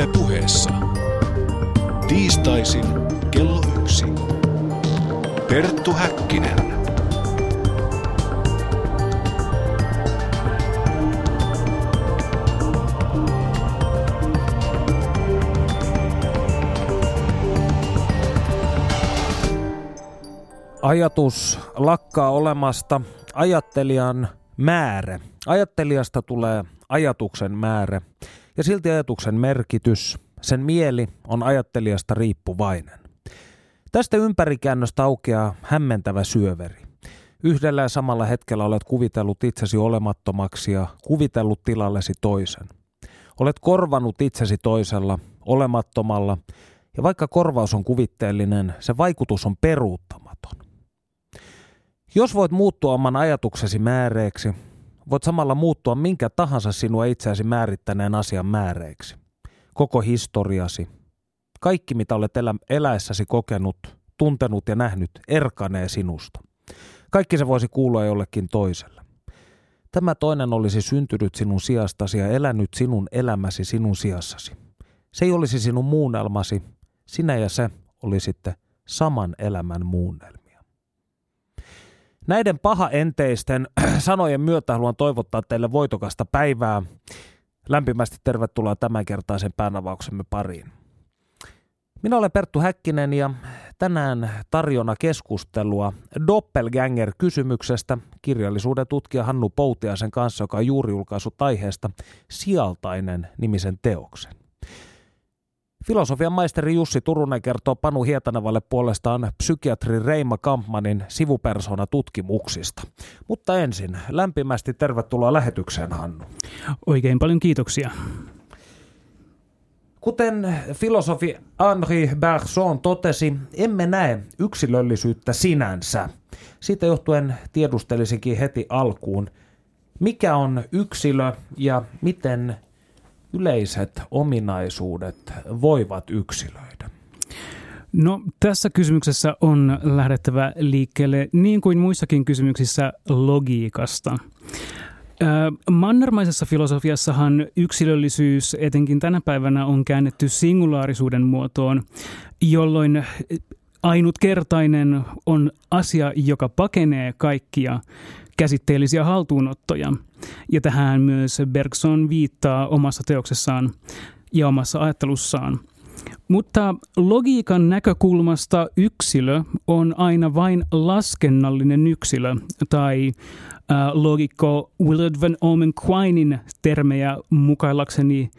Yle puheessa. Tiistaisin kello yksi. Perttu Häkkinen. Ajatus lakkaa olemasta ajattelijan määrä. Ajattelijasta tulee ajatuksen määrä ja silti ajatuksen merkitys, sen mieli on ajattelijasta riippuvainen. Tästä ympärikäännöstä aukeaa hämmentävä syöveri. Yhdellä ja samalla hetkellä olet kuvitellut itsesi olemattomaksi ja kuvitellut tilallesi toisen. Olet korvanut itsesi toisella, olemattomalla, ja vaikka korvaus on kuvitteellinen, se vaikutus on peruuttamaton. Jos voit muuttua oman ajatuksesi määreeksi, voit samalla muuttua minkä tahansa sinua itseäsi määrittäneen asian määreeksi. Koko historiasi, kaikki mitä olet elä- eläessäsi kokenut, tuntenut ja nähnyt, erkanee sinusta. Kaikki se voisi kuulua jollekin toiselle. Tämä toinen olisi syntynyt sinun sijastasi ja elänyt sinun elämäsi sinun sijassasi. Se ei olisi sinun muunnelmasi, sinä ja se olisitte saman elämän muunnelmia. Näiden pahaenteisten sanojen myötä haluan toivottaa teille voitokasta päivää. Lämpimästi tervetuloa tämänkertaisen päänavauksemme pariin. Minä olen Perttu Häkkinen ja tänään tarjona keskustelua Doppelganger-kysymyksestä kirjallisuuden tutkija Hannu Poutiaisen kanssa, joka on juuri julkaissut aiheesta Sialtainen nimisen teoksen. Filosofian maisteri Jussi Turunen kertoo Panu Hietanavalle puolestaan psykiatri Reima Kampmanin sivupersona tutkimuksista. Mutta ensin lämpimästi tervetuloa lähetykseen Hannu. Oikein paljon kiitoksia. Kuten filosofi Henri Bergson totesi, emme näe yksilöllisyyttä sinänsä. Siitä johtuen tiedustelisinkin heti alkuun, mikä on yksilö ja miten yleiset ominaisuudet voivat yksilöidä? No tässä kysymyksessä on lähdettävä liikkeelle niin kuin muissakin kysymyksissä logiikasta. Mannermaisessa filosofiassahan yksilöllisyys etenkin tänä päivänä on käännetty singulaarisuuden muotoon, jolloin ainutkertainen on asia, joka pakenee kaikkia käsitteellisiä haltuunottoja. Ja tähän myös Bergson viittaa omassa teoksessaan ja omassa ajattelussaan. Mutta logiikan näkökulmasta yksilö on aina vain laskennallinen yksilö, tai äh, logikko Willard van Omen Quinein termejä mukaillakseni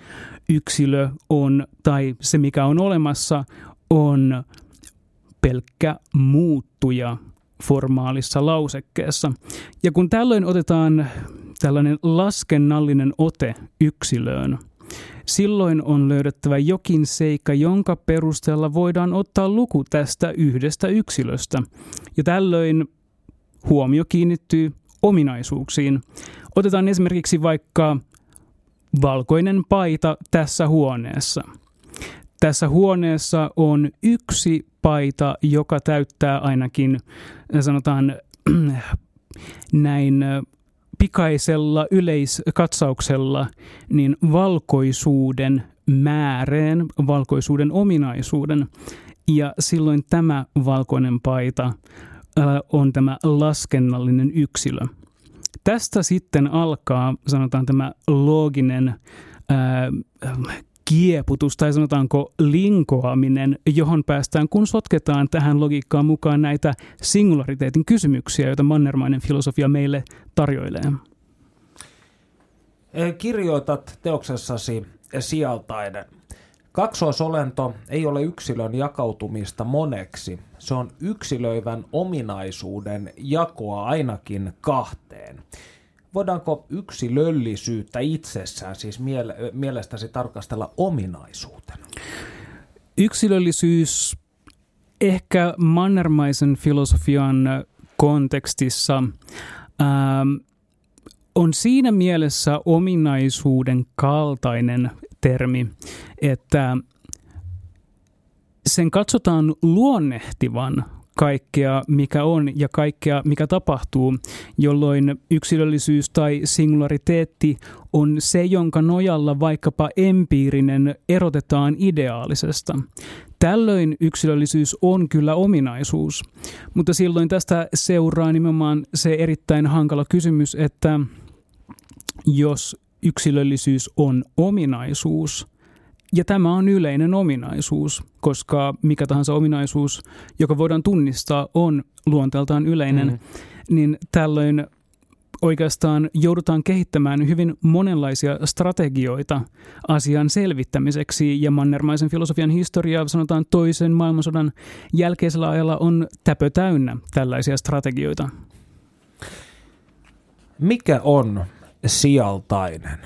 yksilö on, tai se mikä on olemassa, on pelkkä muuttuja formaalissa lausekkeessa. Ja kun tällöin otetaan tällainen laskennallinen ote yksilöön, silloin on löydettävä jokin seikka, jonka perusteella voidaan ottaa luku tästä yhdestä yksilöstä. Ja tällöin huomio kiinnittyy ominaisuuksiin. Otetaan esimerkiksi vaikka valkoinen paita tässä huoneessa. Tässä huoneessa on yksi paita, joka täyttää ainakin, sanotaan näin pikaisella yleiskatsauksella, niin valkoisuuden määreen, valkoisuuden ominaisuuden. Ja silloin tämä valkoinen paita on tämä laskennallinen yksilö. Tästä sitten alkaa, sanotaan tämä looginen kieputus tai sanotaanko linkoaminen, johon päästään, kun sotketaan tähän logiikkaan mukaan näitä singulariteetin kysymyksiä, joita mannermainen filosofia meille tarjoilee. Kirjoitat teoksessasi sijaltainen. Kaksoisolento ei ole yksilön jakautumista moneksi. Se on yksilöivän ominaisuuden jakoa ainakin kahteen voidaanko yksilöllisyyttä itsessään siis miele- mielestäsi tarkastella ominaisuutena? Yksilöllisyys ehkä mannermaisen filosofian kontekstissa ähm, on siinä mielessä ominaisuuden kaltainen termi, että sen katsotaan luonnehtivan kaikkea, mikä on ja kaikkea, mikä tapahtuu, jolloin yksilöllisyys tai singulariteetti on se, jonka nojalla vaikkapa empiirinen erotetaan ideaalisesta. Tällöin yksilöllisyys on kyllä ominaisuus, mutta silloin tästä seuraa nimenomaan se erittäin hankala kysymys, että jos yksilöllisyys on ominaisuus, ja tämä on yleinen ominaisuus, koska mikä tahansa ominaisuus, joka voidaan tunnistaa, on luonteeltaan yleinen, mm. niin tällöin oikeastaan joudutaan kehittämään hyvin monenlaisia strategioita asian selvittämiseksi ja mannermaisen filosofian historia sanotaan toisen maailmansodan jälkeisellä ajalla on täpö täynnä tällaisia strategioita. Mikä on sijaltainen?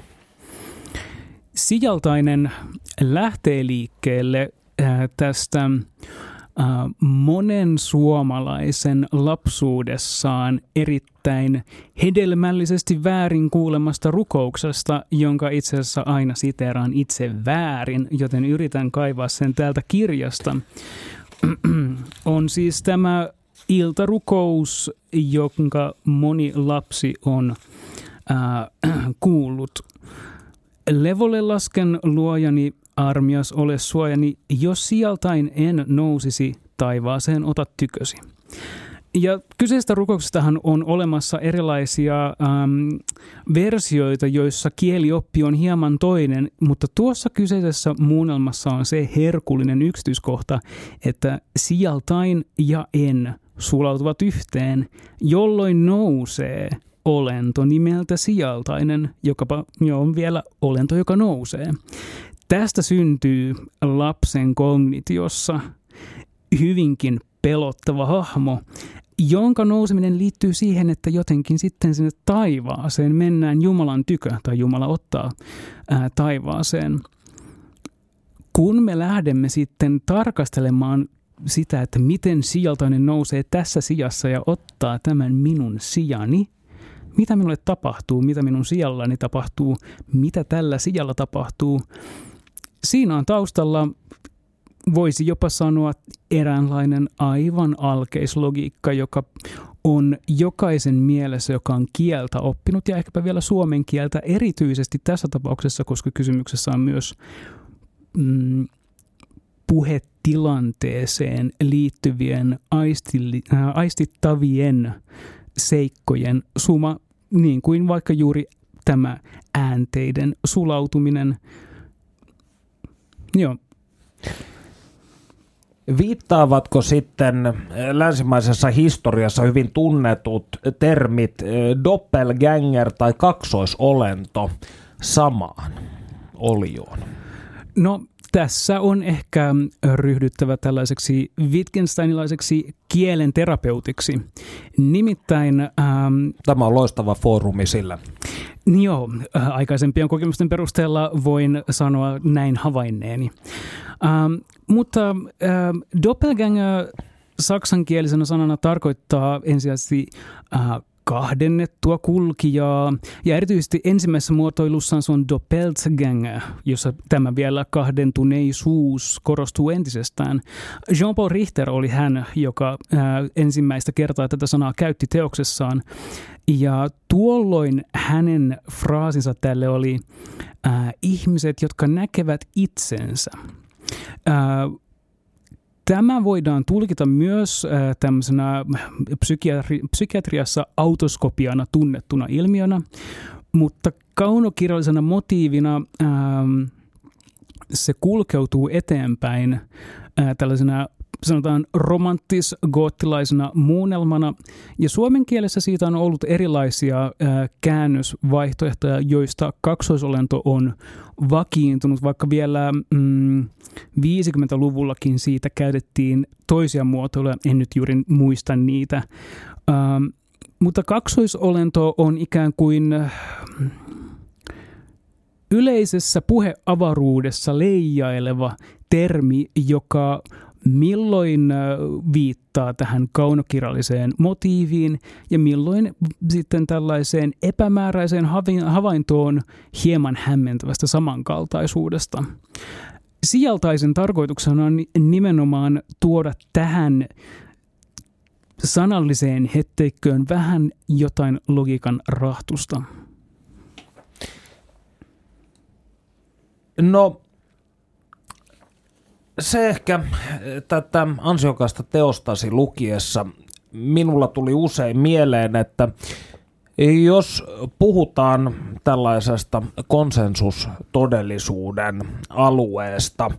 Sijaltainen lähtee liikkeelle äh, tästä äh, monen suomalaisen lapsuudessaan erittäin hedelmällisesti väärin kuulemasta rukouksesta, jonka itse asiassa aina siteeraan itse väärin, joten yritän kaivaa sen täältä kirjasta. on siis tämä iltarukous, jonka moni lapsi on äh, kuullut. Levolle lasken luojani armias ole suojani, jos sieltain en nousisi taivaaseen ota tykösi. Ja kyseisestä rukouksestahan on olemassa erilaisia äm, versioita, joissa kielioppi on hieman toinen, mutta tuossa kyseisessä muunnelmassa on se herkullinen yksityiskohta, että sijaltain ja en sulautuvat yhteen, jolloin nousee olento nimeltä sijaltainen, joka on vielä olento, joka nousee. Tästä syntyy lapsen kognitiossa hyvinkin pelottava hahmo, jonka nouseminen liittyy siihen, että jotenkin sitten sinne taivaaseen mennään Jumalan tykö, tai Jumala ottaa ää, taivaaseen. Kun me lähdemme sitten tarkastelemaan sitä, että miten sijaltainen nousee tässä sijassa ja ottaa tämän minun sijani, mitä minulle tapahtuu, mitä minun sijallani tapahtuu, mitä tällä sijalla tapahtuu. Siinä on taustalla, voisi jopa sanoa, eräänlainen aivan alkeislogiikka, joka on jokaisen mielessä, joka on kieltä oppinut ja ehkäpä vielä suomen kieltä erityisesti tässä tapauksessa, koska kysymyksessä on myös mm, puhetilanteeseen liittyvien aistilli, äh, aistittavien seikkojen suma, niin kuin vaikka juuri tämä äänteiden sulautuminen. Joo. Viittaavatko sitten länsimaisessa historiassa hyvin tunnetut termit eh, doppelganger tai kaksoisolento samaan olioon? No tässä on ehkä ryhdyttävä tällaiseksi Wittgensteinilaiseksi kielen terapeutiksi. Nimittäin... Ähm, Tämä on loistava foorumi sillä. Joo, äh, aikaisempien kokemusten perusteella voin sanoa näin havainneeni. Ähm, mutta äh, doppelganger saksankielisenä sanana tarkoittaa ensisijaisesti äh, kahdennettua kulkijaa. Ja erityisesti ensimmäisessä muotoilussaan se on Doppeltgänger, jossa tämä vielä kahdentuneisuus korostuu entisestään. Jean-Paul Richter oli hän, joka ää, ensimmäistä kertaa tätä sanaa käytti teoksessaan. Ja tuolloin hänen fraasinsa tälle oli ää, ihmiset, jotka näkevät itsensä. Ää, Tämä voidaan tulkita myös äh, tämmöisenä psykiatri- psykiatriassa autoskopiana tunnettuna ilmiönä, mutta kaunokirjallisena motiivina ähm, se kulkeutuu eteenpäin äh, tällaisena sanotaan romanttis-goottilaisena muunnelmana. Ja suomen kielessä siitä on ollut erilaisia käännösvaihtoehtoja, joista kaksoisolento on vakiintunut, vaikka vielä mm, 50-luvullakin siitä käytettiin toisia muotoiluja, en nyt juuri muista niitä. Ähm, mutta kaksoisolento on ikään kuin äh, yleisessä puheavaruudessa leijaileva termi, joka milloin viittaa tähän kaunokirjalliseen motiiviin ja milloin sitten tällaiseen epämääräiseen havaintoon hieman hämmentävästä samankaltaisuudesta. Sijaltaisen tarkoituksena on nimenomaan tuoda tähän sanalliseen hetteikköön vähän jotain logiikan rahtusta? No, se ehkä tätä ansiokasta teostasi lukiessa minulla tuli usein mieleen, että jos puhutaan tällaisesta konsensustodellisuuden alueesta,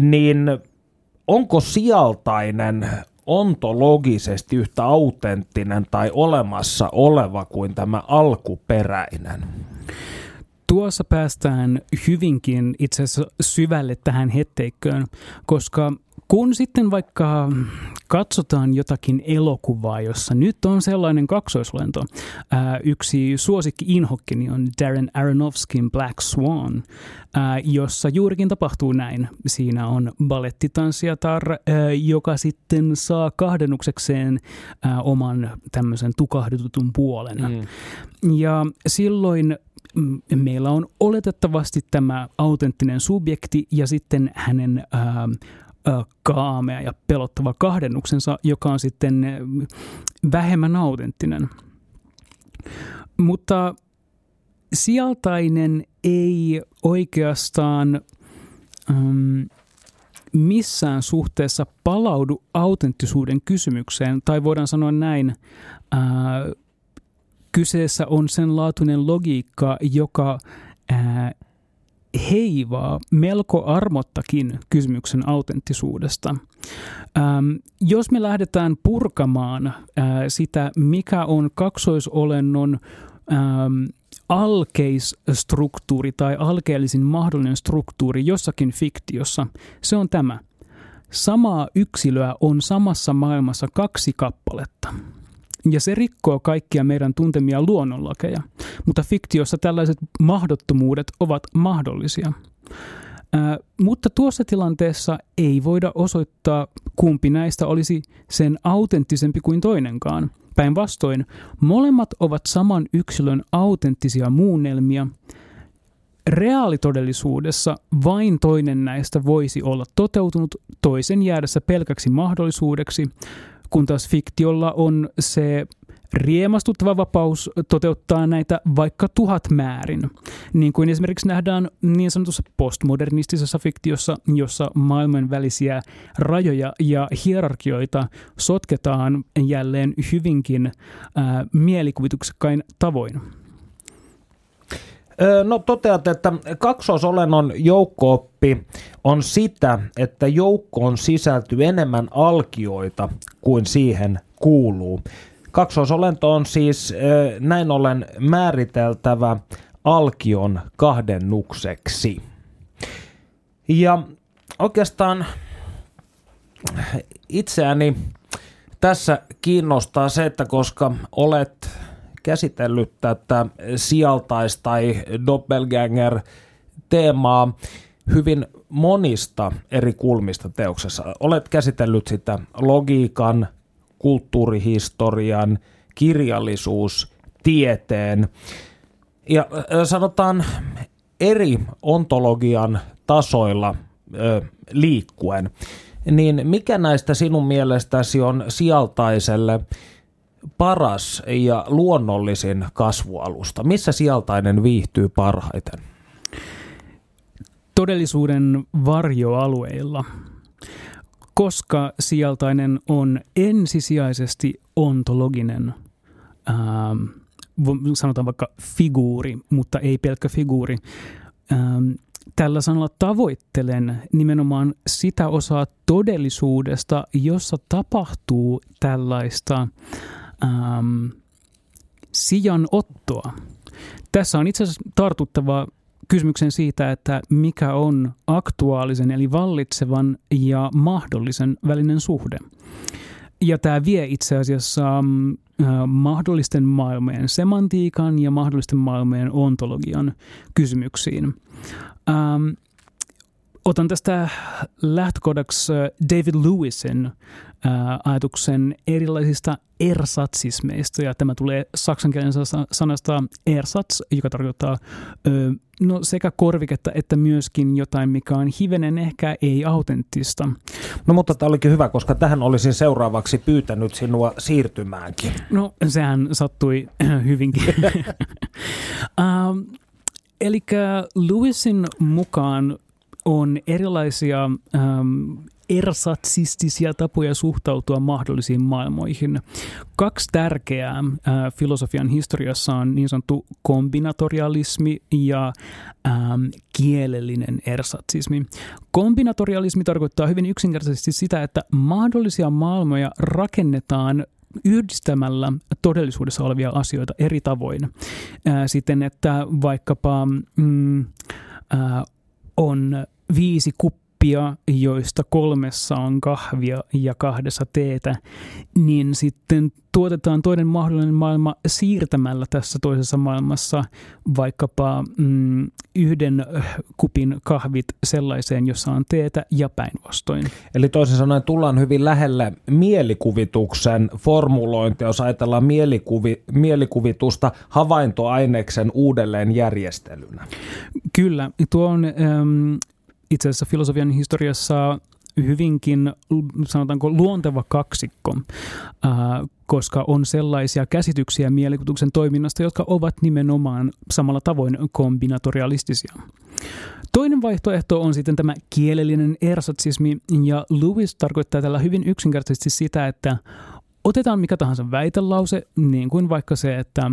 niin onko sijaltainen ontologisesti yhtä autenttinen tai olemassa oleva kuin tämä alkuperäinen? Tuossa päästään hyvinkin itse asiassa syvälle tähän hetteikköön, koska kun sitten vaikka katsotaan jotakin elokuvaa, jossa nyt on sellainen kaksoislento, ää, yksi suosikki inhokkini on Darren Aronofskin Black Swan, ää, jossa juurikin tapahtuu näin. Siinä on balettitanssijatar, ää, joka sitten saa kahdennuksekseen ää, oman tämmöisen tukahdutun puolen. Mm. Ja silloin meillä on oletettavasti tämä autenttinen subjekti ja sitten hänen ää, kaamea ja pelottava kahdennuksensa, joka on sitten vähemmän autenttinen. Mutta sijaltainen ei oikeastaan um, missään suhteessa palaudu autenttisuuden kysymykseen, tai voidaan sanoa näin, ää, kyseessä on sen laatuinen logiikka, joka ää, heivaa melko armottakin kysymyksen autenttisuudesta. Ähm, jos me lähdetään purkamaan äh, sitä, mikä on kaksoisolennon ähm, alkeisstruktuuri tai alkeellisin mahdollinen struktuuri jossakin fiktiossa, se on tämä. Samaa yksilöä on samassa maailmassa kaksi kappaletta ja se rikkoo kaikkia meidän tuntemia luonnonlakeja, mutta fiktiossa tällaiset mahdottomuudet ovat mahdollisia. Ää, mutta tuossa tilanteessa ei voida osoittaa, kumpi näistä olisi sen autenttisempi kuin toinenkaan. Päinvastoin, molemmat ovat saman yksilön autenttisia muunnelmia. Reaalitodellisuudessa vain toinen näistä voisi olla toteutunut toisen jäädessä pelkäksi mahdollisuudeksi, kun taas fiktiolla on se riemastuttava vapaus toteuttaa näitä vaikka tuhat määrin, niin kuin esimerkiksi nähdään niin sanotussa postmodernistisessa fiktiossa, jossa maailman välisiä rajoja ja hierarkioita sotketaan jälleen hyvinkin ää, mielikuvituksekkain tavoin. No toteat, että kaksoisolennon joukkooppi on sitä, että joukkoon sisältyy enemmän alkioita kuin siihen kuuluu. Kaksoisolento on siis näin ollen määriteltävä alkion kahdennukseksi. Ja oikeastaan itseäni tässä kiinnostaa se, että koska olet käsitellyt tätä sijaltais- tai doppelganger-teemaa hyvin monista eri kulmista teoksessa. Olet käsitellyt sitä logiikan, kulttuurihistorian, kirjallisuus, tieteen ja sanotaan eri ontologian tasoilla ö, liikkuen, niin mikä näistä sinun mielestäsi on sijaltaiselle paras ja luonnollisin kasvualusta? Missä sijaltainen viihtyy parhaiten? Todellisuuden varjoalueilla, koska sijaltainen on ensisijaisesti ontologinen, ähm, sanotaan vaikka figuuri, mutta ei pelkkä figuuri. Ähm, tällä sanalla tavoittelen nimenomaan sitä osaa todellisuudesta, jossa tapahtuu tällaista ähm, sijan ottoa. Tässä on itse asiassa tartuttava kysymyksen siitä, että mikä on aktuaalisen eli vallitsevan ja mahdollisen välinen suhde. Ja tämä vie itse asiassa äh, mahdollisten maailmojen semantiikan ja mahdollisten maailmojen ontologian kysymyksiin. Ähm, otan tästä lähtökohdaksi David Lewisin ajatuksen erilaisista ersatsismeista, ja tämä tulee saksankielen sanasta ersatz, joka tarkoittaa no, sekä korviketta että myöskin jotain, mikä on hivenen ehkä ei autenttista. No mutta tämä olikin hyvä, koska tähän olisin seuraavaksi pyytänyt sinua siirtymäänkin. No sehän sattui hyvinkin. uh, Eli Lewisin mukaan on erilaisia ähm, ersatsistisia tapoja suhtautua mahdollisiin maailmoihin. Kaksi tärkeää äh, filosofian historiassa on niin sanottu kombinatorialismi ja ähm, kielellinen ersatsismi. Kombinatorialismi tarkoittaa hyvin yksinkertaisesti sitä, että mahdollisia maailmoja rakennetaan yhdistämällä todellisuudessa olevia asioita eri tavoin. Ää, siten, että vaikkapa mm, ää, on viisi kuppia, joista kolmessa on kahvia ja kahdessa teetä, niin sitten tuotetaan toinen mahdollinen maailma siirtämällä tässä toisessa maailmassa vaikkapa mm, yhden kupin kahvit sellaiseen, jossa on teetä ja päinvastoin. Eli toisin sanoen tullaan hyvin lähelle mielikuvituksen formulointia, jos ajatellaan mielikuvi, mielikuvitusta havaintoaineksen uudelleenjärjestelynä. Kyllä, tuo on ähm, itse asiassa filosofian historiassa hyvinkin, sanotaanko, luonteva kaksikko, koska on sellaisia käsityksiä mielikuvituksen toiminnasta, jotka ovat nimenomaan samalla tavoin kombinatorialistisia. Toinen vaihtoehto on sitten tämä kielellinen ersatsismi, ja Lewis tarkoittaa tällä hyvin yksinkertaisesti sitä, että otetaan mikä tahansa väitelause, niin kuin vaikka se, että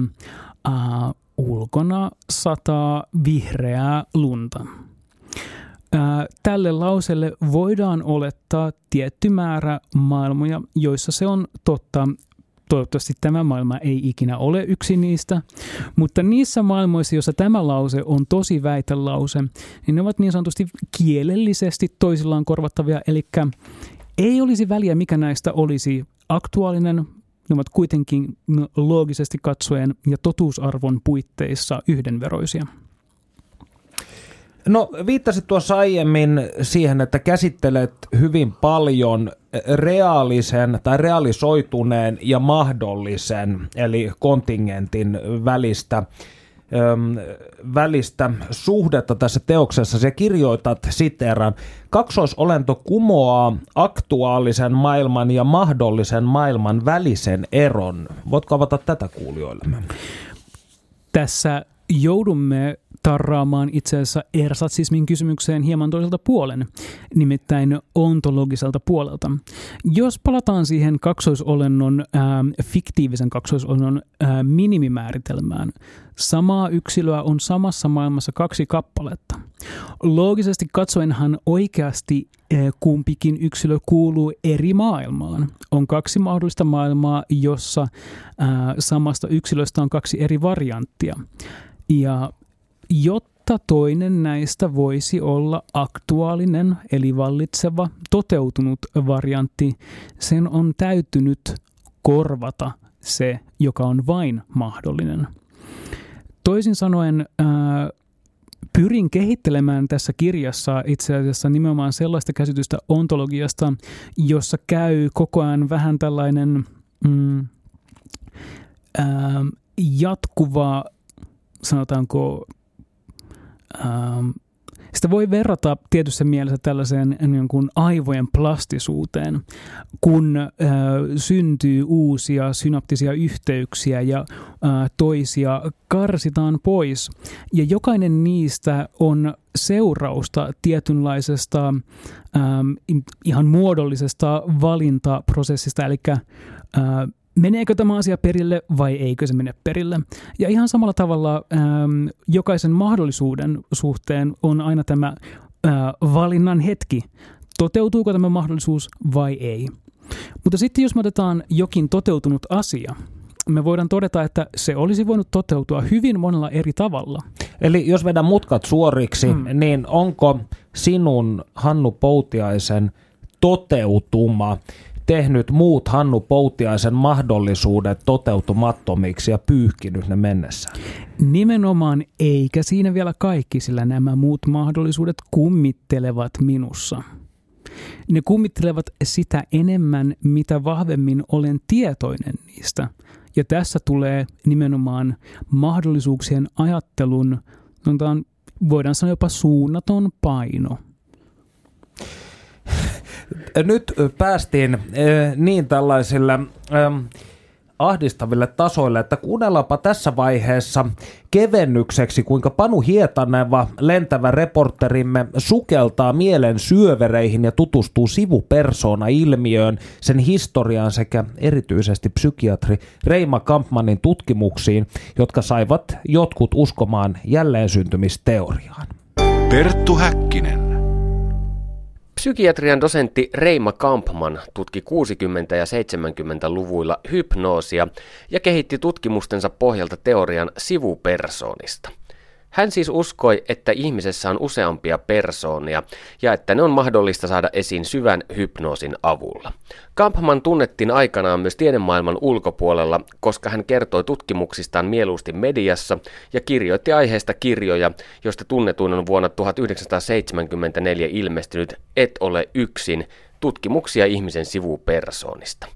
uh, ulkona sataa vihreää lunta – tälle lauselle voidaan olettaa tietty määrä maailmoja, joissa se on totta. Toivottavasti tämä maailma ei ikinä ole yksi niistä, mutta niissä maailmoissa, joissa tämä lause on tosi väitelause, niin ne ovat niin sanotusti kielellisesti toisillaan korvattavia, eli ei olisi väliä, mikä näistä olisi aktuaalinen, ne ovat kuitenkin loogisesti katsoen ja totuusarvon puitteissa yhdenveroisia. No viittasit tuossa aiemmin siihen, että käsittelet hyvin paljon reaalisen tai realisoituneen ja mahdollisen, eli kontingentin välistä välistä suhdetta tässä teoksessa. Se kirjoitat siteran. Kaksoisolento kumoaa aktuaalisen maailman ja mahdollisen maailman välisen eron. Voitko avata tätä kuulijoillemme? Tässä joudumme tarraamaan itse asiassa ersatsismin kysymykseen hieman toiselta puolen, nimittäin ontologiselta puolelta. Jos palataan siihen kaksoisolennon, ää, fiktiivisen kaksoisolennon ää, minimimääritelmään, samaa yksilöä on samassa maailmassa kaksi kappaletta. Loogisesti katsoenhan oikeasti kumpikin yksilö kuuluu eri maailmaan. On kaksi mahdollista maailmaa, jossa ää, samasta yksilöstä on kaksi eri varianttia. Ja jotta toinen näistä voisi olla aktuaalinen eli vallitseva toteutunut variantti, sen on täytynyt korvata se, joka on vain mahdollinen. Toisin sanoen, ää, pyrin kehittelemään tässä kirjassa itse asiassa nimenomaan sellaista käsitystä ontologiasta, jossa käy koko ajan vähän tällainen mm, ää, jatkuva sanotaanko, ähm, sitä voi verrata tietyssä mielessä tällaiseen niin kuin aivojen plastisuuteen, kun äh, syntyy uusia synaptisia yhteyksiä ja äh, toisia karsitaan pois. Ja jokainen niistä on seurausta tietynlaisesta ähm, ihan muodollisesta valintaprosessista, eli äh, meneekö tämä asia perille vai eikö se mene perille. Ja ihan samalla tavalla ähm, jokaisen mahdollisuuden suhteen on aina tämä äh, valinnan hetki. Toteutuuko tämä mahdollisuus vai ei. Mutta sitten jos me otetaan jokin toteutunut asia, me voidaan todeta, että se olisi voinut toteutua hyvin monella eri tavalla. Eli jos vedän mutkat suoriksi, hmm. niin onko sinun Hannu Poutiaisen toteutuma tehnyt muut Hannu Poutiaisen mahdollisuudet toteutumattomiksi ja pyyhkinyt ne mennessään. Nimenomaan eikä siinä vielä kaikki, sillä nämä muut mahdollisuudet kummittelevat minussa. Ne kummittelevat sitä enemmän, mitä vahvemmin olen tietoinen niistä. Ja tässä tulee nimenomaan mahdollisuuksien ajattelun, voidaan sanoa jopa suunnaton paino – nyt päästiin niin tällaisille ahdistaville tasoille, että kuunnellaanpa tässä vaiheessa kevennykseksi, kuinka Panu Hietaneva, lentävä reporterimme, sukeltaa mielen syövereihin ja tutustuu sivupersona-ilmiöön, sen historiaan sekä erityisesti psykiatri Reima Kampmanin tutkimuksiin, jotka saivat jotkut uskomaan jälleen syntymisteoriaan. Perttu Häkkinen. Psykiatrian dosentti Reima Kampman tutki 60- ja 70-luvuilla hypnoosia ja kehitti tutkimustensa pohjalta teorian sivupersoonista – hän siis uskoi, että ihmisessä on useampia persoonia ja että ne on mahdollista saada esiin syvän hypnoosin avulla. Kampman tunnettiin aikanaan myös tiedemaailman ulkopuolella, koska hän kertoi tutkimuksistaan mieluusti mediassa ja kirjoitti aiheesta kirjoja, joista tunnetuin on vuonna 1974 ilmestynyt Et ole yksin, tutkimuksia ihmisen sivupersoonista.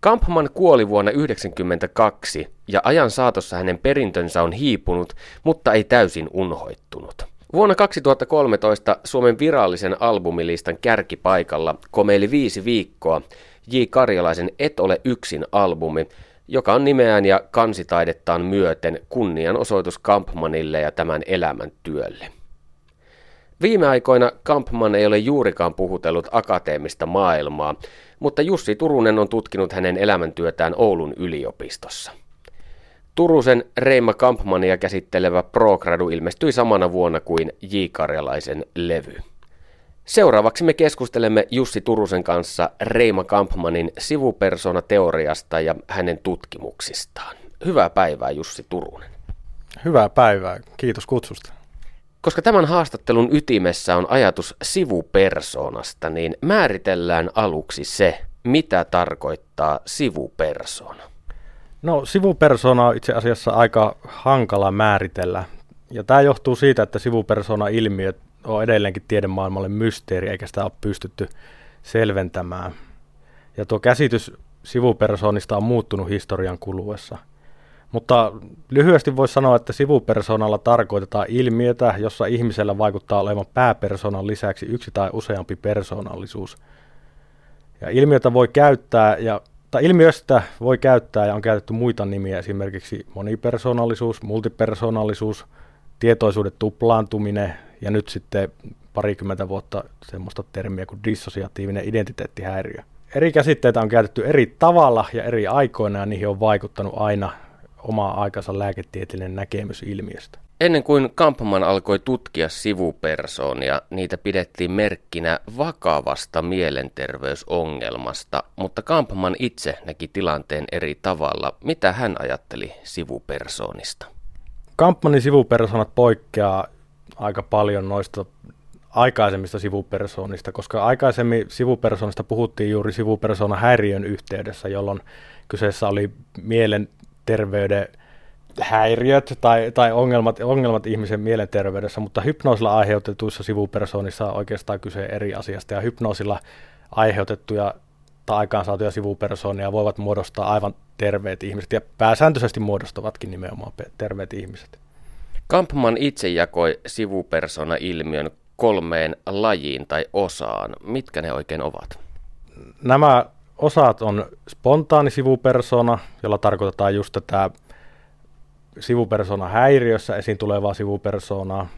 Kampman kuoli vuonna 1992 ja ajan saatossa hänen perintönsä on hiipunut, mutta ei täysin unhoittunut. Vuonna 2013 Suomen virallisen albumilistan kärkipaikalla komeili viisi viikkoa J. Karjalaisen Et ole yksin albumi, joka on nimeään ja kansitaidettaan myöten kunnianosoitus Kampmanille ja tämän elämän työlle. Viime aikoina Kampman ei ole juurikaan puhutellut akateemista maailmaa, mutta Jussi Turunen on tutkinut hänen elämäntyötään Oulun yliopistossa. Turusen Reima Kampmania käsittelevä Progradu ilmestyi samana vuonna kuin J. Karjalaisen levy. Seuraavaksi me keskustelemme Jussi Turusen kanssa Reima Kampmanin sivupersona-teoriasta ja hänen tutkimuksistaan. Hyvää päivää Jussi Turunen. Hyvää päivää, kiitos kutsusta. Koska tämän haastattelun ytimessä on ajatus sivupersoonasta, niin määritellään aluksi se, mitä tarkoittaa sivupersona. No sivupersona on itse asiassa aika hankala määritellä. Ja tämä johtuu siitä, että sivupersona-ilmiö on edelleenkin tiedemaailmalle mysteeri, eikä sitä ole pystytty selventämään. Ja tuo käsitys sivupersoonista on muuttunut historian kuluessa – mutta lyhyesti voisi sanoa, että sivupersonalla tarkoitetaan ilmiötä, jossa ihmisellä vaikuttaa olevan pääpersonan lisäksi yksi tai useampi persoonallisuus. Ja ilmiötä voi käyttää, ja, tai ilmiöstä voi käyttää ja on käytetty muita nimiä, esimerkiksi monipersonallisuus, multipersonallisuus, tietoisuuden tuplaantuminen ja nyt sitten parikymmentä vuotta semmoista termiä kuin dissosiatiivinen identiteettihäiriö. Eri käsitteitä on käytetty eri tavalla ja eri aikoina ja niihin on vaikuttanut aina oma aikansa lääketieteellinen näkemys ilmiöstä. Ennen kuin Kampman alkoi tutkia sivupersoonia, niitä pidettiin merkkinä vakavasta mielenterveysongelmasta, mutta Kampman itse näki tilanteen eri tavalla. Mitä hän ajatteli sivupersoonista? Kampmanin sivupersoonat poikkeaa aika paljon noista aikaisemmista sivupersoonista, koska aikaisemmin sivupersoonista puhuttiin juuri sivupersoonan häiriön yhteydessä, jolloin kyseessä oli mielen terveyden häiriöt tai, tai ongelmat, ongelmat ihmisen mielenterveydessä, mutta hypnoosilla aiheutetuissa sivupersoonissa on oikeastaan kyse eri asiasta, ja hypnoosilla aiheutettuja tai aikaansaatuja sivupersoonia voivat muodostaa aivan terveet ihmiset, ja pääsääntöisesti muodostavatkin nimenomaan terveet ihmiset. Kampman itse jakoi sivupersona-ilmiön kolmeen lajiin tai osaan. Mitkä ne oikein ovat? Nämä osat on spontaani sivupersona, jolla tarkoitetaan just tätä sivupersona häiriössä esiin tulevaa sivupersonaa.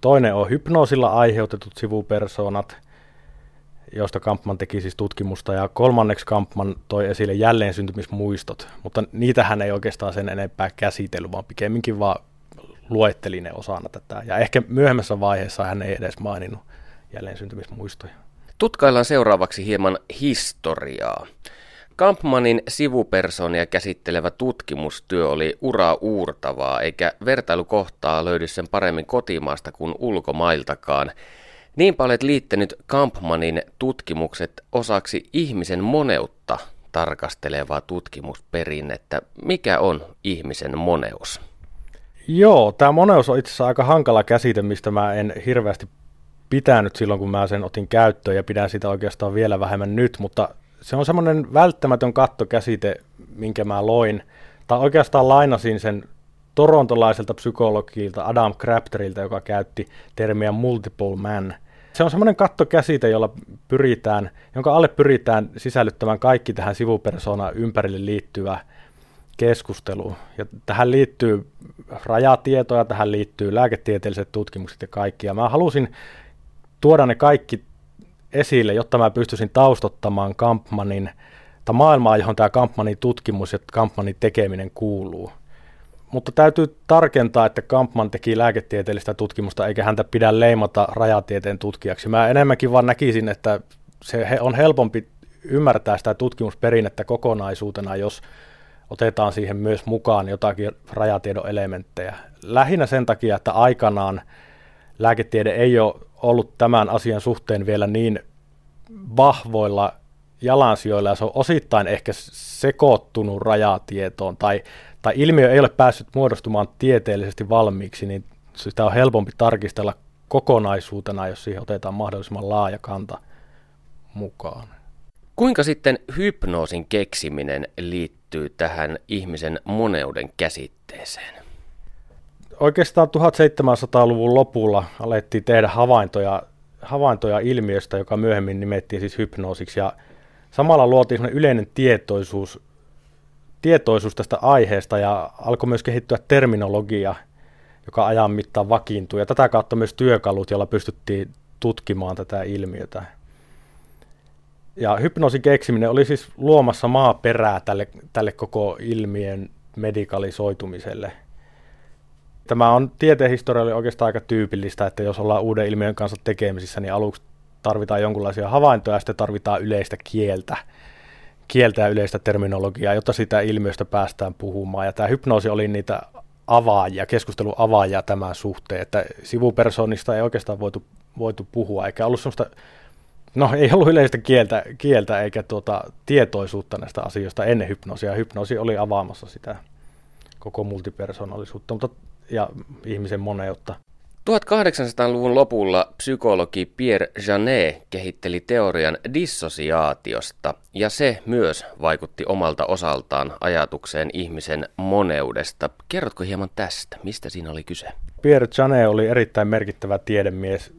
Toinen on hypnoosilla aiheutetut sivupersonat, joista Kampman teki siis tutkimusta. Ja kolmanneksi Kampman toi esille jälleen syntymismuistot, mutta niitähän ei oikeastaan sen enempää käsitellyt, vaan pikemminkin vaan luetteli ne osana tätä. Ja ehkä myöhemmässä vaiheessa hän ei edes maininnut jälleen syntymismuistoja. Tutkaillaan seuraavaksi hieman historiaa. Kampmanin sivupersonia käsittelevä tutkimustyö oli uraa uurtavaa, eikä vertailukohtaa löydy sen paremmin kotimaasta kuin ulkomailtakaan. Niinpä olet liittänyt Kampmanin tutkimukset osaksi ihmisen moneutta tarkastelevaa tutkimusperinnettä. Mikä on ihmisen moneus? Joo, tämä moneus on itse asiassa aika hankala käsite, mistä mä en hirveästi pitänyt silloin, kun mä sen otin käyttöön ja pidän sitä oikeastaan vielä vähemmän nyt, mutta se on semmoinen välttämätön kattokäsite, minkä mä loin, tai oikeastaan lainasin sen torontolaiselta psykologilta Adam Crafterilta, joka käytti termiä multiple man. Se on semmoinen kattokäsite, jolla pyritään, jonka alle pyritään sisällyttämään kaikki tähän sivupersona ympärille liittyvä keskustelu. Ja tähän liittyy rajatietoja, tähän liittyy lääketieteelliset tutkimukset ja kaikki. Ja mä halusin tuoda ne kaikki esille, jotta mä pystyisin taustottamaan Kampmanin, tai maailmaa, johon tämä Kampmanin tutkimus ja Kampmanin tekeminen kuuluu. Mutta täytyy tarkentaa, että Kampman teki lääketieteellistä tutkimusta, eikä häntä pidä leimata rajatieteen tutkijaksi. Mä enemmänkin vaan näkisin, että se on helpompi ymmärtää sitä tutkimusperinnettä kokonaisuutena, jos otetaan siihen myös mukaan jotakin rajatiedon elementtejä. Lähinnä sen takia, että aikanaan lääketiede ei ole ollut tämän asian suhteen vielä niin vahvoilla jalansijoilla ja se on osittain ehkä sekoittunut rajatietoon tai, tai ilmiö ei ole päässyt muodostumaan tieteellisesti valmiiksi, niin sitä on helpompi tarkistella kokonaisuutena, jos siihen otetaan mahdollisimman laaja kanta mukaan. Kuinka sitten hypnoosin keksiminen liittyy tähän ihmisen moneuden käsitteeseen? Oikeastaan 1700-luvun lopulla alettiin tehdä havaintoja, havaintoja ilmiöstä, joka myöhemmin nimettiin siis hypnoosiksi. Ja samalla luotiin yleinen tietoisuus, tietoisuus tästä aiheesta ja alkoi myös kehittyä terminologia, joka ajan mittaan vakiintui. Ja tätä kautta myös työkalut, joilla pystyttiin tutkimaan tätä ilmiötä. Ja hypnoosin keksiminen oli siis luomassa maaperää tälle, tälle koko ilmiön medikalisoitumiselle. Tämä on tieteen historialle oikeastaan aika tyypillistä, että jos ollaan uuden ilmiön kanssa tekemisissä, niin aluksi tarvitaan jonkinlaisia havaintoja ja sitten tarvitaan yleistä kieltä, kieltä ja yleistä terminologiaa, jotta sitä ilmiöstä päästään puhumaan. Ja tämä hypnoosi oli niitä avaajia, keskustelun avaajia tämän suhteen, että sivupersonista ei oikeastaan voitu, voitu puhua, eikä ollut sellaista No ei ollut yleistä kieltä, kieltä eikä tuota, tietoisuutta näistä asioista ennen hypnoosia. Hypnoosi oli avaamassa sitä koko multipersonaalisuutta mutta, ja ihmisen moneutta. 1800-luvun lopulla psykologi Pierre Janet kehitteli teorian dissosiaatiosta, ja se myös vaikutti omalta osaltaan ajatukseen ihmisen moneudesta. Kerrotko hieman tästä? Mistä siinä oli kyse? Pierre Janet oli erittäin merkittävä tiedemies,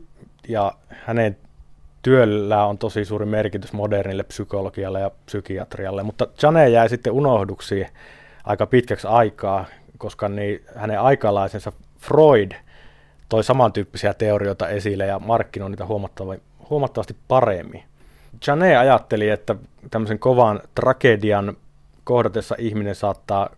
ja hänen työllä on tosi suuri merkitys modernille psykologialle ja psykiatrialle, mutta Jane jäi sitten unohduksi aika pitkäksi aikaa, koska niin hänen aikalaisensa Freud toi samantyyppisiä teorioita esille ja markkinoi niitä huomattavasti paremmin. Jane ajatteli, että tämmöisen kovan tragedian kohdatessa ihminen saattaa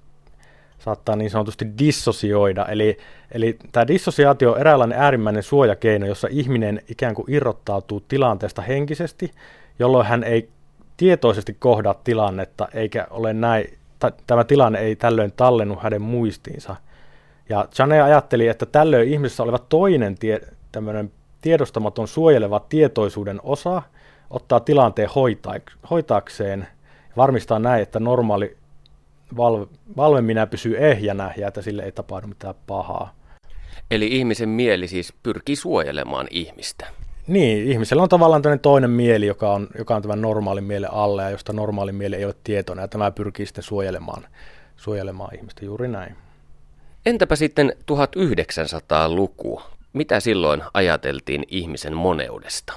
saattaa niin sanotusti dissosioida. Eli, eli tämä dissosiaatio on eräänlainen äärimmäinen suojakeino, jossa ihminen ikään kuin irrottautuu tilanteesta henkisesti, jolloin hän ei tietoisesti kohdaa tilannetta, eikä ole näin, tämä tilanne ei tällöin tallennu hänen muistiinsa. Ja Chane ajatteli, että tällöin ihmisessä oleva toinen tie, tiedostamaton suojeleva tietoisuuden osa ottaa tilanteen hoitaakseen ja varmistaa näin, että normaali valve, valveminen pysyy ehjänä ja että sille ei tapahdu mitään pahaa. Eli ihmisen mieli siis pyrkii suojelemaan ihmistä. Niin, ihmisellä on tavallaan tämmöinen toinen mieli, joka on, joka on tämän normaalin mielen alle ja josta normaalin mieli ei ole tietoinen ja tämä pyrkii sitten suojelemaan, suojelemaan ihmistä juuri näin. Entäpä sitten 1900-luku? Mitä silloin ajateltiin ihmisen moneudesta?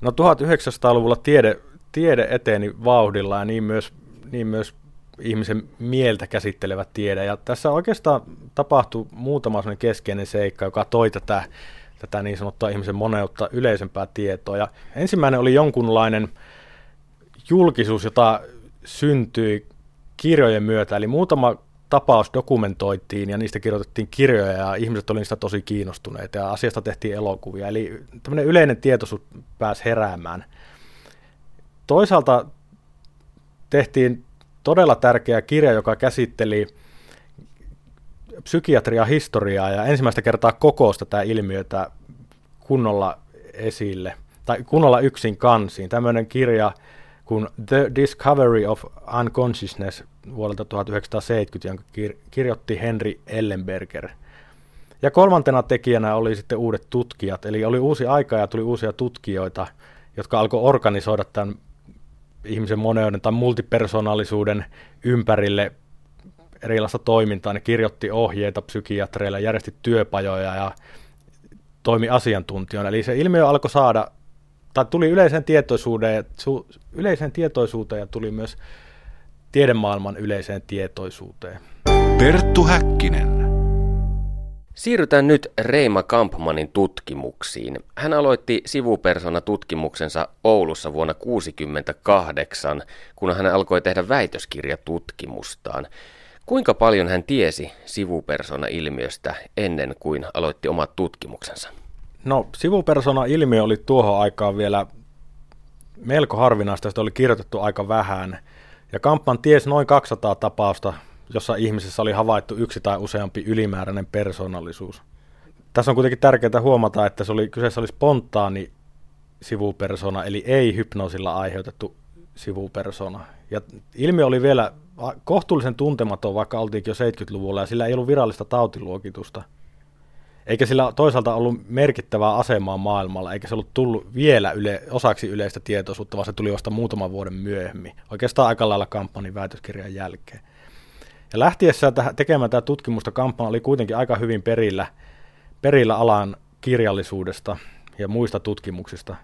No 1900-luvulla tiede, tiede eteni vauhdilla ja niin myös, niin myös ihmisen mieltä käsittelevä tiede. Ja tässä oikeastaan tapahtui muutama keskeinen seikka, joka toi tätä, tätä niin sanottua ihmisen moneutta yleisempää tietoa. Ja ensimmäinen oli jonkunlainen julkisuus, jota syntyi kirjojen myötä, eli muutama tapaus dokumentoitiin ja niistä kirjoitettiin kirjoja ja ihmiset olivat niistä tosi kiinnostuneita ja asiasta tehtiin elokuvia. Eli tämmöinen yleinen tietoisuus pääsi heräämään. Toisaalta tehtiin todella tärkeä kirja, joka käsitteli psykiatria historiaa ja ensimmäistä kertaa kokousta tämä ilmiötä kunnolla esille, tai kunnolla yksin kansiin. Tämmöinen kirja kuin The Discovery of Unconsciousness vuodelta 1970, jonka kir- kirjoitti Henry Ellenberger. Ja kolmantena tekijänä oli sitten uudet tutkijat, eli oli uusi aika ja tuli uusia tutkijoita, jotka alkoi organisoida tämän ihmisen moneuden tai multipersonaalisuuden ympärille erilaista toimintaa. Ne kirjoitti ohjeita psykiatreille, järjesti työpajoja ja toimi asiantuntijana. Eli se ilmiö alkoi saada, tai tuli yleiseen tietoisuuteen, su, yleiseen tietoisuuteen ja tuli myös tiedemaailman yleiseen tietoisuuteen. Perttu Häkkinen. Siirrytään nyt Reima Kampmanin tutkimuksiin. Hän aloitti sivupersona-tutkimuksensa Oulussa vuonna 1968, kun hän alkoi tehdä väitöskirjatutkimustaan. Kuinka paljon hän tiesi sivupersona-ilmiöstä ennen kuin aloitti omat tutkimuksensa? No, sivupersona-ilmiö oli tuohon aikaan vielä melko harvinaista, sitä oli kirjoitettu aika vähän. Ja Kampman tiesi noin 200 tapausta jossa ihmisessä oli havaittu yksi tai useampi ylimääräinen persoonallisuus. Tässä on kuitenkin tärkeää huomata, että se oli, kyseessä oli spontaani sivupersona, eli ei hypnoosilla aiheutettu sivupersona. Ja ilmiö oli vielä kohtuullisen tuntematon, vaikka oltiinkin jo 70-luvulla, ja sillä ei ollut virallista tautiluokitusta. Eikä sillä toisaalta ollut merkittävää asemaa maailmalla, eikä se ollut tullut vielä yle, osaksi yleistä tietoisuutta, vaan se tuli vasta muutaman vuoden myöhemmin. Oikeastaan aika lailla kampanjan väitöskirjan jälkeen. Ja lähtiessään täh- tekemään tätä tutkimusta kampanja oli kuitenkin aika hyvin perillä, perillä alan kirjallisuudesta ja muista tutkimuksista.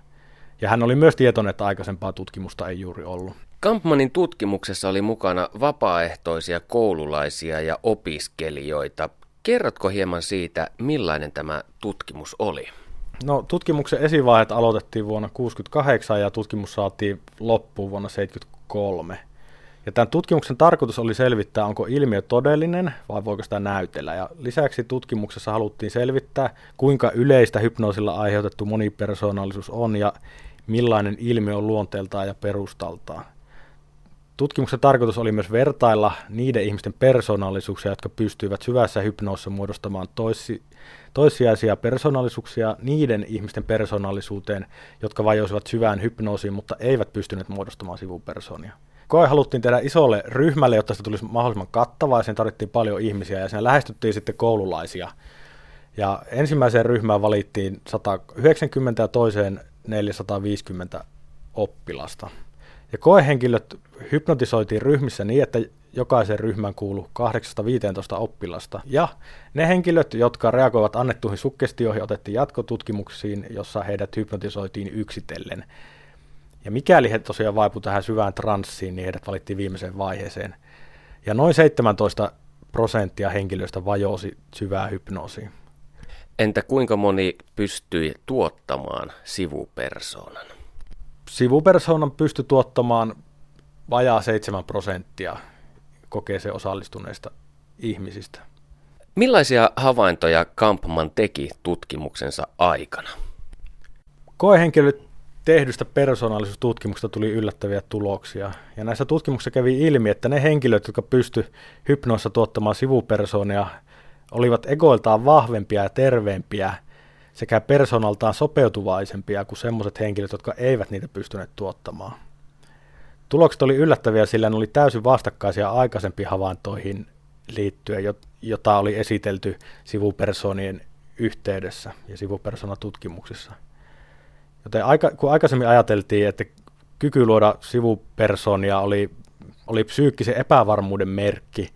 Ja hän oli myös tietoinen, että aikaisempaa tutkimusta ei juuri ollut. Kampmanin tutkimuksessa oli mukana vapaaehtoisia koululaisia ja opiskelijoita. Kerrotko hieman siitä, millainen tämä tutkimus oli? No, tutkimuksen esivaiheet aloitettiin vuonna 1968 ja tutkimus saatiin loppuun vuonna 1973. Ja tämän tutkimuksen tarkoitus oli selvittää, onko ilmiö todellinen vai voiko sitä näytellä. Ja lisäksi tutkimuksessa haluttiin selvittää, kuinka yleistä hypnoosilla aiheutettu monipersoonallisuus on ja millainen ilmiö on luonteeltaan ja perustaltaan. Tutkimuksen tarkoitus oli myös vertailla niiden ihmisten persoonallisuuksia, jotka pystyivät syvässä hypnoossa muodostamaan toissi, toissijaisia persoonallisuuksia niiden ihmisten persoonallisuuteen, jotka vajosivat syvään hypnoosiin, mutta eivät pystyneet muodostamaan sivupersoonia koe haluttiin tehdä isolle ryhmälle, jotta se tulisi mahdollisimman kattavaa, ja sen tarvittiin paljon ihmisiä, ja siinä lähestyttiin sitten koululaisia. Ja ensimmäiseen ryhmään valittiin 190 ja toiseen 450 oppilasta. Ja koehenkilöt hypnotisoitiin ryhmissä niin, että jokaisen ryhmän kuuluu 8-15 oppilasta. Ja ne henkilöt, jotka reagoivat annettuihin sukkestioihin, otettiin jatkotutkimuksiin, jossa heidät hypnotisoitiin yksitellen. Ja mikäli he tosiaan vaipu tähän syvään transsiin, niin heidät valittiin viimeiseen vaiheeseen. Ja noin 17 prosenttia henkilöistä vajosi syvää hypnoosiin. Entä kuinka moni pystyi tuottamaan sivupersoonan? Sivupersoonan pystyi tuottamaan vajaa 7 prosenttia kokeeseen osallistuneista ihmisistä. Millaisia havaintoja Kampman teki tutkimuksensa aikana? Koehenkilöt tehdystä persoonallisuustutkimuksesta tuli yllättäviä tuloksia. Ja näissä tutkimuksissa kävi ilmi, että ne henkilöt, jotka pysty hypnoissa tuottamaan sivupersoonia, olivat egoiltaan vahvempia ja terveempiä sekä persoonaltaan sopeutuvaisempia kuin sellaiset henkilöt, jotka eivät niitä pystyneet tuottamaan. Tulokset oli yllättäviä, sillä ne oli täysin vastakkaisia aikaisempiin havaintoihin liittyen, jota oli esitelty sivupersoonien yhteydessä ja sivupersoonatutkimuksissa. Joten aika, kun aikaisemmin ajateltiin, että kyky luoda sivupersonia oli, oli psyykkisen epävarmuuden merkki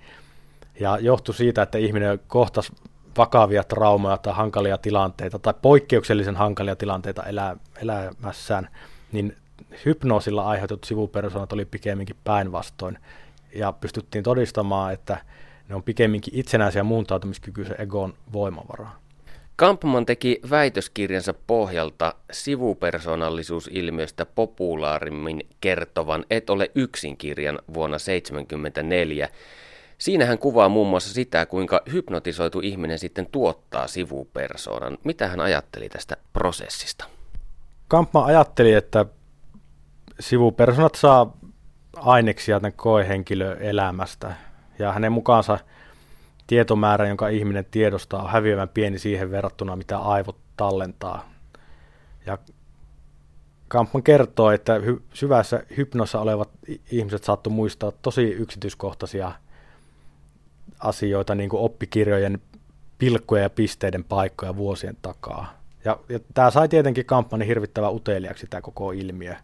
ja johtui siitä, että ihminen kohtasi vakavia traumaa tai hankalia tilanteita tai poikkeuksellisen hankalia tilanteita elä, elämässään, niin hypnoosilla aiheutetut sivupersonat oli pikemminkin päinvastoin. Ja pystyttiin todistamaan, että ne on pikemminkin itsenäisiä muuntautumiskykyisen egon voimavaraa. Kampman teki väitöskirjansa pohjalta sivupersonallisuusilmiöstä populaarimmin kertovan Et ole yksin kirjan vuonna 1974. Siinä hän kuvaa muun muassa sitä, kuinka hypnotisoitu ihminen sitten tuottaa sivupersoonan. Mitä hän ajatteli tästä prosessista? Kampman ajatteli, että sivupersonat saa aineksia tämän koehenkilöelämästä ja hänen mukaansa – tietomäärä, jonka ihminen tiedostaa, on häviävän pieni siihen verrattuna, mitä aivot tallentaa. Ja Kampman kertoo, että hy- syvässä hypnossa olevat ihmiset saattu muistaa tosi yksityiskohtaisia asioita, niin kuin oppikirjojen pilkkoja ja pisteiden paikkoja vuosien takaa. Ja, ja tämä sai tietenkin Kampmanin hirvittävän uteliaksi tämä koko ilmiö.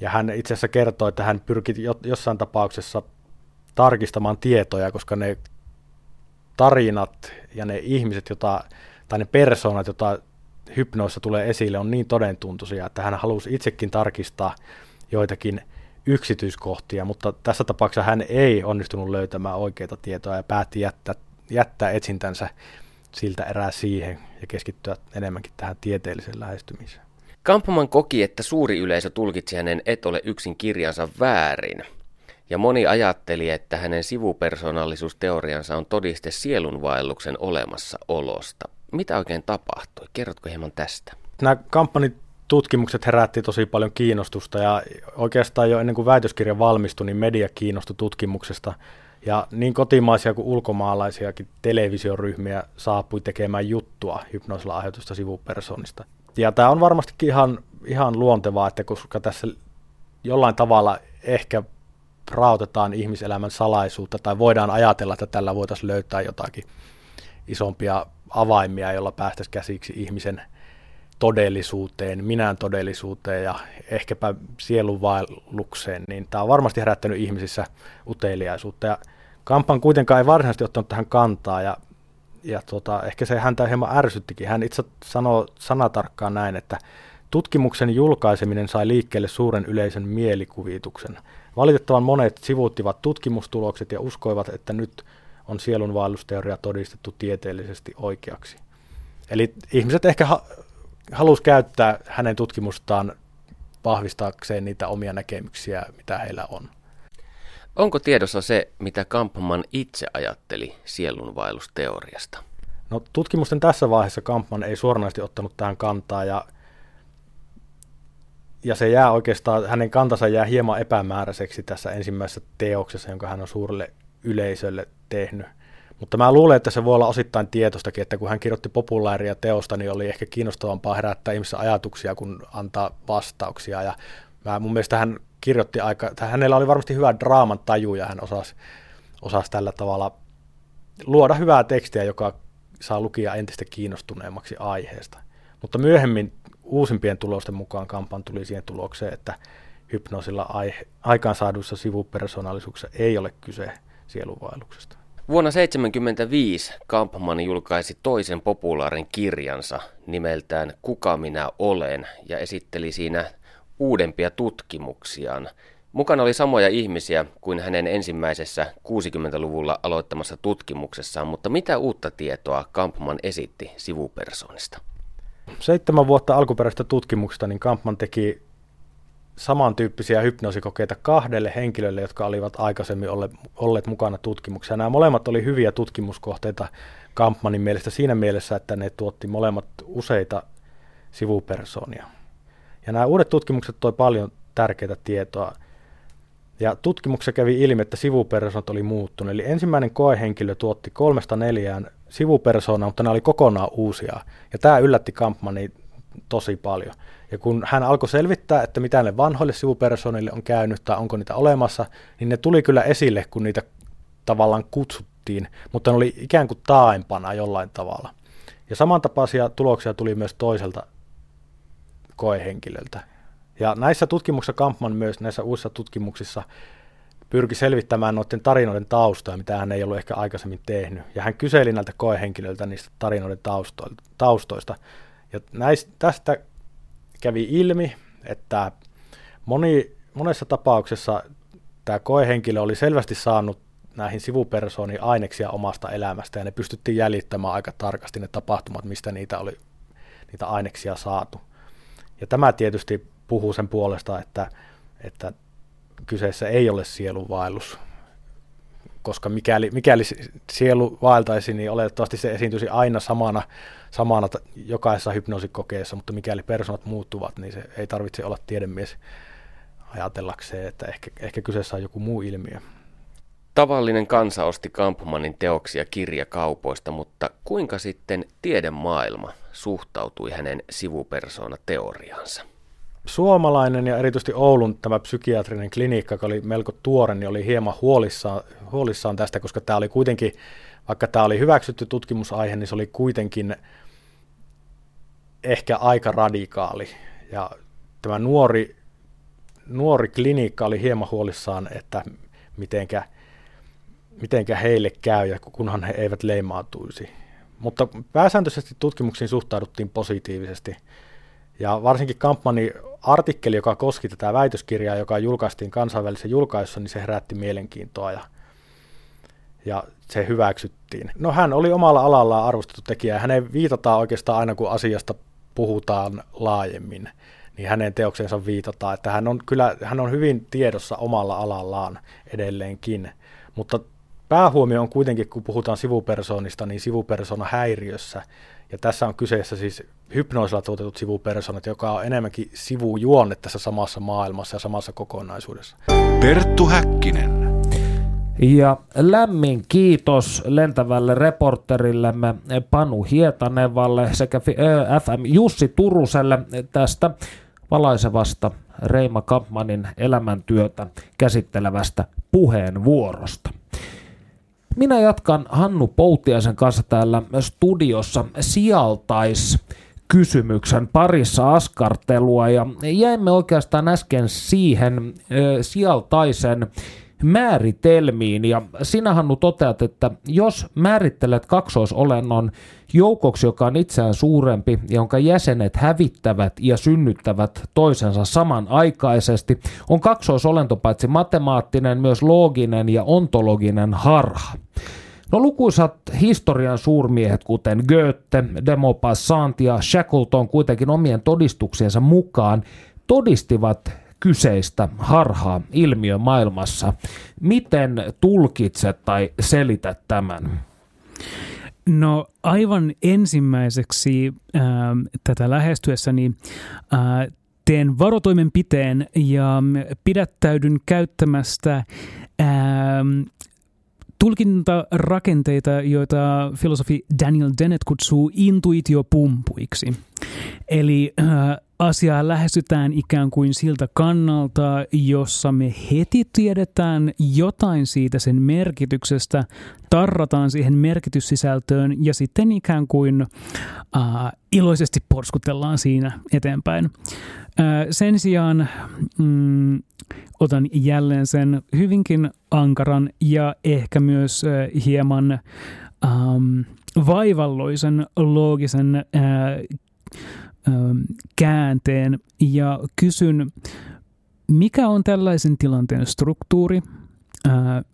Ja hän itse asiassa kertoi, että hän pyrki jossain tapauksessa tarkistamaan tietoja, koska ne tarinat ja ne ihmiset, jota, tai ne persoonat, joita hypnoissa tulee esille, on niin todentuntuisia, että hän halusi itsekin tarkistaa joitakin yksityiskohtia, mutta tässä tapauksessa hän ei onnistunut löytämään oikeita tietoa ja päätti jättää, jättää etsintänsä siltä erää siihen ja keskittyä enemmänkin tähän tieteelliseen lähestymiseen. Kampman koki, että suuri yleisö tulkitsi hänen Et ole yksin kirjansa väärin. Ja moni ajatteli, että hänen sivupersonallisuusteoriansa on todiste sielunvaelluksen olemassaolosta. Mitä oikein tapahtui? Kerrotko hieman tästä? Nämä kampanjat tutkimukset herätti tosi paljon kiinnostusta ja oikeastaan jo ennen kuin väitöskirja valmistui, niin media kiinnostui tutkimuksesta. Ja niin kotimaisia kuin ulkomaalaisiakin televisioryhmiä saapui tekemään juttua hypnoosilla aiheutusta sivupersonista. Ja tämä on varmastikin ihan, ihan luontevaa, että koska tässä jollain tavalla ehkä rautetaan ihmiselämän salaisuutta tai voidaan ajatella, että tällä voitaisiin löytää jotakin isompia avaimia, jolla päästäisiin käsiksi ihmisen todellisuuteen, minään todellisuuteen ja ehkäpä sielunvaellukseen, niin tämä on varmasti herättänyt ihmisissä uteliaisuutta. Ja Kampan kuitenkaan ei varsinaisesti ottanut tähän kantaa ja, ja tota, ehkä se häntä hieman ärsyttikin. Hän itse sanoo sanatarkkaan näin, että tutkimuksen julkaiseminen sai liikkeelle suuren yleisön mielikuvituksen. Valitettavan monet sivuuttivat tutkimustulokset ja uskoivat, että nyt on sielunvaellusteoria todistettu tieteellisesti oikeaksi. Eli ihmiset ehkä ha- halusi käyttää hänen tutkimustaan vahvistaakseen niitä omia näkemyksiä, mitä heillä on. Onko tiedossa se, mitä Kampman itse ajatteli sielunvaellusteoriasta? No, tutkimusten tässä vaiheessa Kampman ei suoranaisesti ottanut tähän kantaa ja, ja se jää oikeastaan, hänen kantansa jää hieman epämääräiseksi tässä ensimmäisessä teoksessa, jonka hän on suurelle yleisölle tehnyt. Mutta mä luulen, että se voi olla osittain tietostakin, että kun hän kirjoitti populaaria teosta, niin oli ehkä kiinnostavampaa herättää ihmisissä ajatuksia kuin antaa vastauksia. Ja mä, mun mielestä hän kirjoitti aika, hänellä oli varmasti hyvä draaman taju ja hän osasi, osasi tällä tavalla luoda hyvää tekstiä, joka saa lukia entistä kiinnostuneemmaksi aiheesta. Mutta myöhemmin uusimpien tulosten mukaan kampan tuli siihen tulokseen, että hypnoosilla aikaansaaduissa sivupersonaalisuuksissa ei ole kyse sielunvaelluksesta. Vuonna 1975 Kampman julkaisi toisen populaarin kirjansa nimeltään Kuka minä olen ja esitteli siinä uudempia tutkimuksiaan. Mukana oli samoja ihmisiä kuin hänen ensimmäisessä 60-luvulla aloittamassa tutkimuksessaan, mutta mitä uutta tietoa Kampman esitti sivupersonista? Seitsemän vuotta alkuperäistä tutkimuksesta niin Kampman teki samantyyppisiä hypnoosikokeita kahdelle henkilölle, jotka olivat aikaisemmin olleet, olleet mukana tutkimuksessa. Nämä molemmat oli hyviä tutkimuskohteita Kampmanin mielestä siinä mielessä, että ne tuotti molemmat useita sivupersonia. Ja nämä uudet tutkimukset toi paljon tärkeää tietoa. Ja tutkimuksessa kävi ilmi, että sivupersonat oli muuttunut. Eli ensimmäinen koehenkilö tuotti kolmesta neljään sivupersoonaa, mutta nämä oli kokonaan uusia. Ja tämä yllätti Kampmani tosi paljon. Ja kun hän alkoi selvittää, että mitä ne vanhoille sivupersonille on käynyt tai onko niitä olemassa, niin ne tuli kyllä esille, kun niitä tavallaan kutsuttiin, mutta ne oli ikään kuin taaempana jollain tavalla. Ja samantapaisia tuloksia tuli myös toiselta koehenkilöltä. Ja näissä tutkimuksissa Kampman myös näissä uusissa tutkimuksissa pyrki selvittämään noiden tarinoiden taustoja, mitä hän ei ollut ehkä aikaisemmin tehnyt. Ja hän kyseli näiltä koehenkilöiltä niistä tarinoiden taustoista. Ja näistä, tästä kävi ilmi, että moni, monessa tapauksessa tämä koehenkilö oli selvästi saanut näihin sivupersooniin aineksia omasta elämästä ja ne pystyttiin jäljittämään aika tarkasti ne tapahtumat, mistä niitä oli niitä aineksia saatu. Ja tämä tietysti puhuu sen puolesta, että, että kyseessä ei ole sielunvaellus, koska mikäli, mikäli sielu vaeltaisi, niin oletettavasti se esiintyisi aina samana, samana jokaisessa hypnoosikokeessa, mutta mikäli persoonat muuttuvat, niin se ei tarvitse olla tiedemies ajatellakseen, että ehkä, ehkä kyseessä on joku muu ilmiö. Tavallinen kansa osti Kampmanin teoksia kirjakaupoista, mutta kuinka sitten tiedemaailma suhtautui hänen sivupersoona-teoriaansa? Suomalainen ja erityisesti Oulun tämä psykiatrinen klinikka, joka oli melko tuore, niin oli hieman huolissaan, huolissaan tästä, koska tämä oli kuitenkin, vaikka tämä oli hyväksytty tutkimusaihe, niin se oli kuitenkin ehkä aika radikaali. Ja tämä nuori, nuori klinikka oli hieman huolissaan, että mitenkä, mitenkä heille käy, ja kunhan he eivät leimaantuisi. Mutta pääsääntöisesti tutkimuksiin suhtauduttiin positiivisesti. Ja varsinkin Kampmanin artikkeli, joka koski tätä väitöskirjaa, joka julkaistiin kansainvälisessä julkaisussa, niin se herätti mielenkiintoa ja, ja se hyväksyttiin. No hän oli omalla alallaan arvostettu tekijä ja hänen viitataan oikeastaan aina, kun asiasta puhutaan laajemmin, niin hänen teokseensa viitataan, että hän on kyllä hän on hyvin tiedossa omalla alallaan edelleenkin, mutta päähuomio on kuitenkin, kun puhutaan sivupersoonista, niin sivupersona häiriössä. Ja tässä on kyseessä siis hypnoisilla tuotetut sivupersonat, joka on enemmänkin sivujuonne tässä samassa maailmassa ja samassa kokonaisuudessa. Perttu Häkkinen. Ja lämmin kiitos lentävälle reporterillemme Panu Hietanevalle sekä FM Jussi Turuselle tästä valaisevasta Reima Kampmanin elämäntyötä käsittelevästä puheenvuorosta. Minä jatkan Hannu Poutiaisen kanssa täällä studiossa sijaltais kysymyksen parissa askartelua ja jäimme oikeastaan äsken siihen sijaltaisen määritelmiin. Ja sinä Hannu toteat, että jos määrittelet kaksoisolennon joukoksi, joka on itseään suurempi, jonka jäsenet hävittävät ja synnyttävät toisensa samanaikaisesti, on kaksoisolento paitsi matemaattinen, myös looginen ja ontologinen harha. No lukuisat historian suurmiehet, kuten Goethe, Demopassant ja Shackleton kuitenkin omien todistuksiensa mukaan todistivat kyseistä harhaa ilmiö maailmassa. Miten tulkitset tai selität tämän? No aivan ensimmäiseksi äh, tätä lähestyessäni äh, teen varotoimenpiteen ja pidättäydyn käyttämästä äh, tulkintarakenteita, joita filosofi Daniel Dennett kutsuu intuitiopumpuiksi. Eli äh, asiaa lähestytään ikään kuin siltä kannalta, jossa me heti tiedetään jotain siitä sen merkityksestä, tarrataan siihen merkityssisältöön ja sitten ikään kuin äh, iloisesti porskutellaan siinä eteenpäin. Äh, sen sijaan mm, otan jälleen sen hyvinkin ankaran ja ehkä myös äh, hieman ähm, vaivalloisen loogisen äh, käänteen. Ja kysyn, mikä on tällaisen tilanteen struktuuri,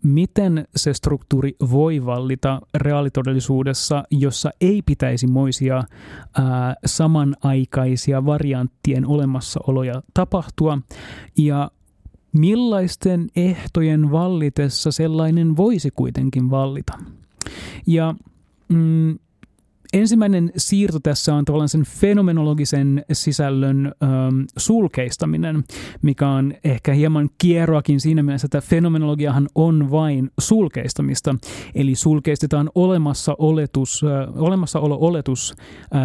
miten se struktuuri voi vallita reaalitodellisuudessa, jossa ei pitäisi moisia samanaikaisia varianttien olemassaoloja tapahtua, ja millaisten ehtojen vallitessa sellainen voisi kuitenkin vallita. Ja mm, ensimmäinen siirto tässä on tavallaan sen fenomenologisen sisällön äm, sulkeistaminen, mikä on ehkä hieman kierroakin siinä mielessä, että fenomenologiahan on vain sulkeistamista. Eli sulkeistetaan olemassa oletus, äh, olemassaolo-oletus äh,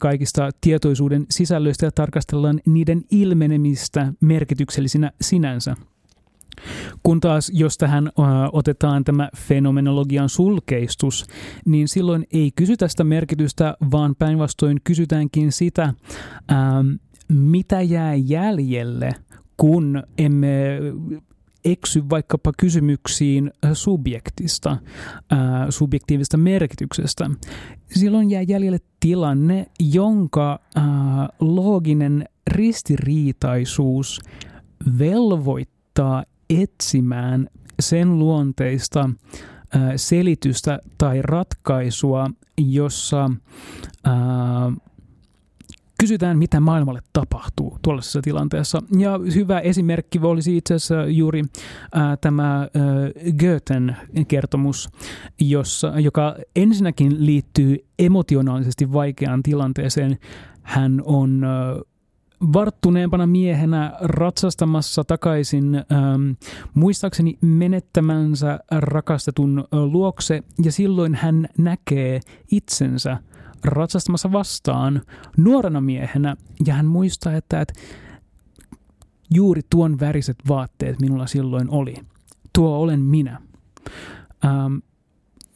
kaikista tietoisuuden sisällöistä ja tarkastellaan niiden ilmenemistä merkityksellisinä sinänsä. Kun taas jos tähän otetaan tämä fenomenologian sulkeistus, niin silloin ei kysytä sitä merkitystä, vaan päinvastoin kysytäänkin sitä, mitä jää jäljelle, kun emme eksy vaikkapa kysymyksiin subjektista, subjektiivista merkityksestä. Silloin jää jäljelle tilanne, jonka looginen ristiriitaisuus velvoittaa etsimään sen luonteista selitystä tai ratkaisua, jossa ää, kysytään, mitä maailmalle tapahtuu tuollaisessa tilanteessa. Ja hyvä esimerkki olisi itse asiassa juuri tämä Goethen kertomus, jossa, joka ensinnäkin liittyy emotionaalisesti vaikeaan tilanteeseen. Hän on varttuneempana miehenä ratsastamassa takaisin ähm, muistaakseni menettämänsä rakastetun luokse ja silloin hän näkee itsensä ratsastamassa vastaan nuorena miehenä ja hän muistaa, että, että juuri tuon väriset vaatteet minulla silloin oli. Tuo olen minä. Ähm,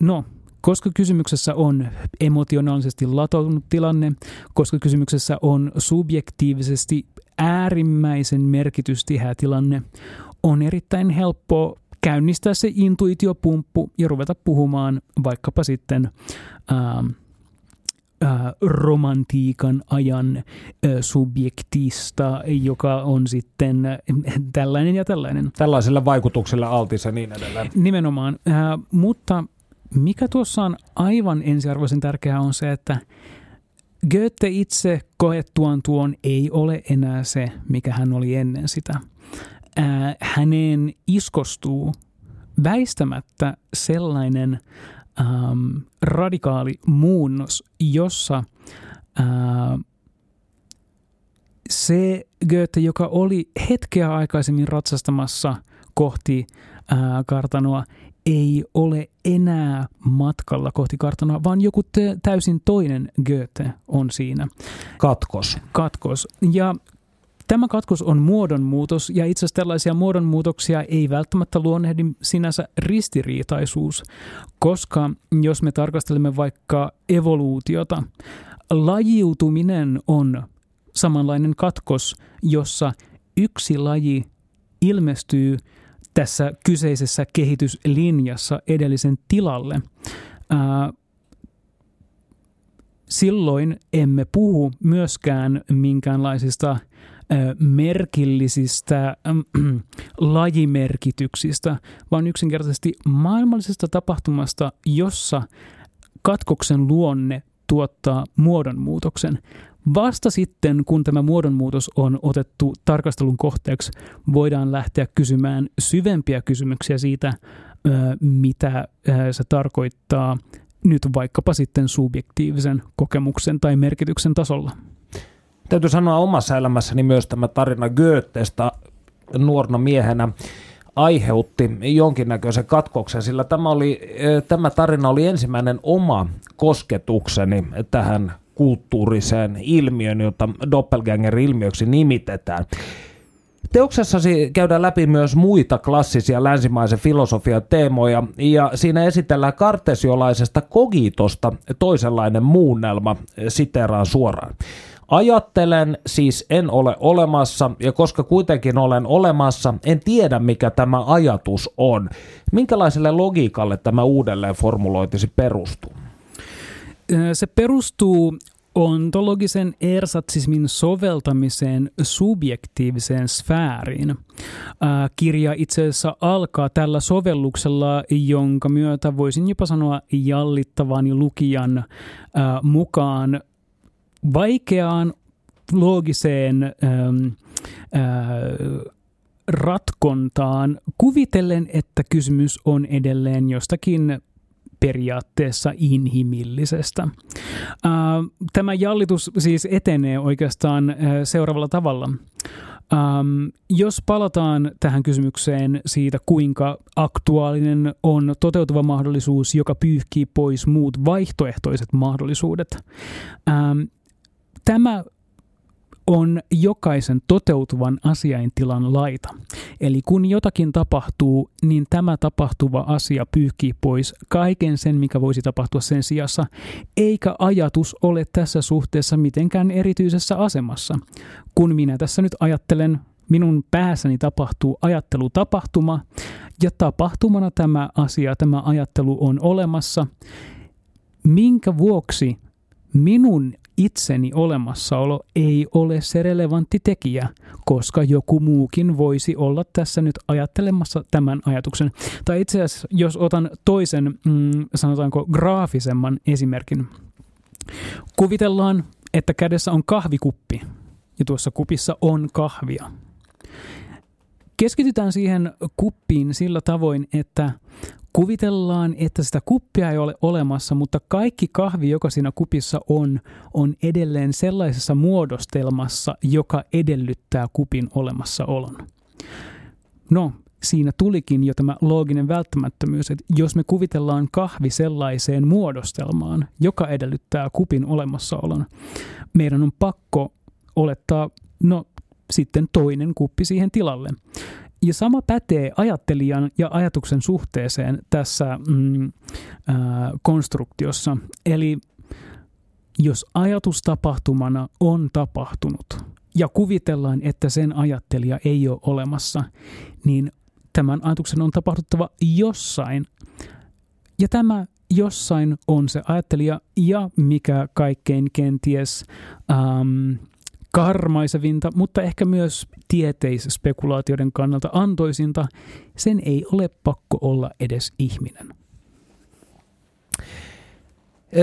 no, koska kysymyksessä on emotionaalisesti latonut tilanne, koska kysymyksessä on subjektiivisesti äärimmäisen merkitystihä tilanne, on erittäin helppo käynnistää se intuitiopumppu ja ruveta puhumaan vaikkapa sitten ähm, äh, romantiikan ajan äh, subjektista, joka on sitten äh, tällainen ja tällainen. Tällaiselle vaikutukselle altis ja niin edelleen. Nimenomaan, mutta mikä tuossa on aivan ensiarvoisen tärkeää on se, että Goethe itse koettuaan tuon ei ole enää se, mikä hän oli ennen sitä. Ää, häneen iskostuu väistämättä sellainen äm, radikaali muunnos, jossa ää, se Goethe, joka oli hetkeä aikaisemmin ratsastamassa kohti ää, kartanoa, ei ole enää matkalla kohti kartanoa, vaan joku täysin toinen Goethe on siinä. Katkos. Katkos. Ja Tämä katkos on muodonmuutos ja itse asiassa tällaisia muodonmuutoksia ei välttämättä luonnehdi sinänsä ristiriitaisuus, koska jos me tarkastelemme vaikka evoluutiota, lajiutuminen on samanlainen katkos, jossa yksi laji ilmestyy tässä kyseisessä kehityslinjassa edellisen tilalle. silloin emme puhu myöskään minkäänlaisista merkillisistä lajimerkityksistä, vaan yksinkertaisesti maailmallisesta tapahtumasta, jossa katkoksen luonne tuottaa muodonmuutoksen. Vasta sitten, kun tämä muodonmuutos on otettu tarkastelun kohteeksi, voidaan lähteä kysymään syvempiä kysymyksiä siitä, mitä se tarkoittaa nyt vaikkapa sitten subjektiivisen kokemuksen tai merkityksen tasolla. Täytyy sanoa omassa elämässäni myös tämä tarina Goethestä nuorena miehenä aiheutti jonkinnäköisen katkoksen, sillä tämä, oli, tämä tarina oli ensimmäinen oma kosketukseni tähän kulttuuriseen ilmiön, jota doppelganger-ilmiöksi nimitetään. Teoksessasi käydään läpi myös muita klassisia länsimaisen filosofian teemoja, ja siinä esitellään kartesiolaisesta kogitosta toisenlainen muunnelma, siteraan suoraan. Ajattelen, siis en ole olemassa, ja koska kuitenkin olen olemassa, en tiedä mikä tämä ajatus on. Minkälaiselle logiikalle tämä uudelleen formuloitisi perustuu? Se perustuu ontologisen ersatsismin soveltamiseen subjektiiviseen sfääriin. kirja itse asiassa alkaa tällä sovelluksella, jonka myötä voisin jopa sanoa jallittavani lukijan mukaan vaikeaan loogiseen ratkontaan kuvitellen, että kysymys on edelleen jostakin periaatteessa inhimillisestä. Äh, tämä jallitus siis etenee oikeastaan äh, seuraavalla tavalla. Um, jos palataan tähän kysymykseen siitä, kuinka aktuaalinen on toteutuva mahdollisuus, joka pyyhkii pois muut vaihtoehtoiset mahdollisuudet, um, Tämä on jokaisen toteutuvan asiaintilan laita. Eli kun jotakin tapahtuu, niin tämä tapahtuva asia pyyhkii pois kaiken sen, mikä voisi tapahtua sen sijassa, eikä ajatus ole tässä suhteessa mitenkään erityisessä asemassa. Kun minä tässä nyt ajattelen, minun päässäni tapahtuu ajattelutapahtuma, ja tapahtumana tämä asia, tämä ajattelu on olemassa, minkä vuoksi minun itseni olemassaolo ei ole se relevantti tekijä, koska joku muukin voisi olla tässä nyt ajattelemassa tämän ajatuksen. Tai itse asiassa, jos otan toisen, mm, sanotaanko graafisemman esimerkin. Kuvitellaan, että kädessä on kahvikuppi ja tuossa kupissa on kahvia. Keskitytään siihen kuppiin sillä tavoin, että Kuvitellaan, että sitä kuppia ei ole olemassa, mutta kaikki kahvi, joka siinä kupissa on, on edelleen sellaisessa muodostelmassa, joka edellyttää kupin olemassaolon. No, siinä tulikin jo tämä looginen välttämättömyys, että jos me kuvitellaan kahvi sellaiseen muodostelmaan, joka edellyttää kupin olemassaolon, meidän on pakko olettaa, no sitten toinen kuppi siihen tilalle. Ja sama pätee ajattelijan ja ajatuksen suhteeseen tässä mm, ää, konstruktiossa. Eli jos ajatus tapahtumana on tapahtunut ja kuvitellaan, että sen ajattelija ei ole olemassa, niin tämän ajatuksen on tapahtuttava jossain. Ja tämä jossain on se ajattelija ja mikä kaikkein kenties ähm, karmaisevinta, mutta ehkä myös tieteisspekulaatioiden kannalta antoisinta, sen ei ole pakko olla edes ihminen.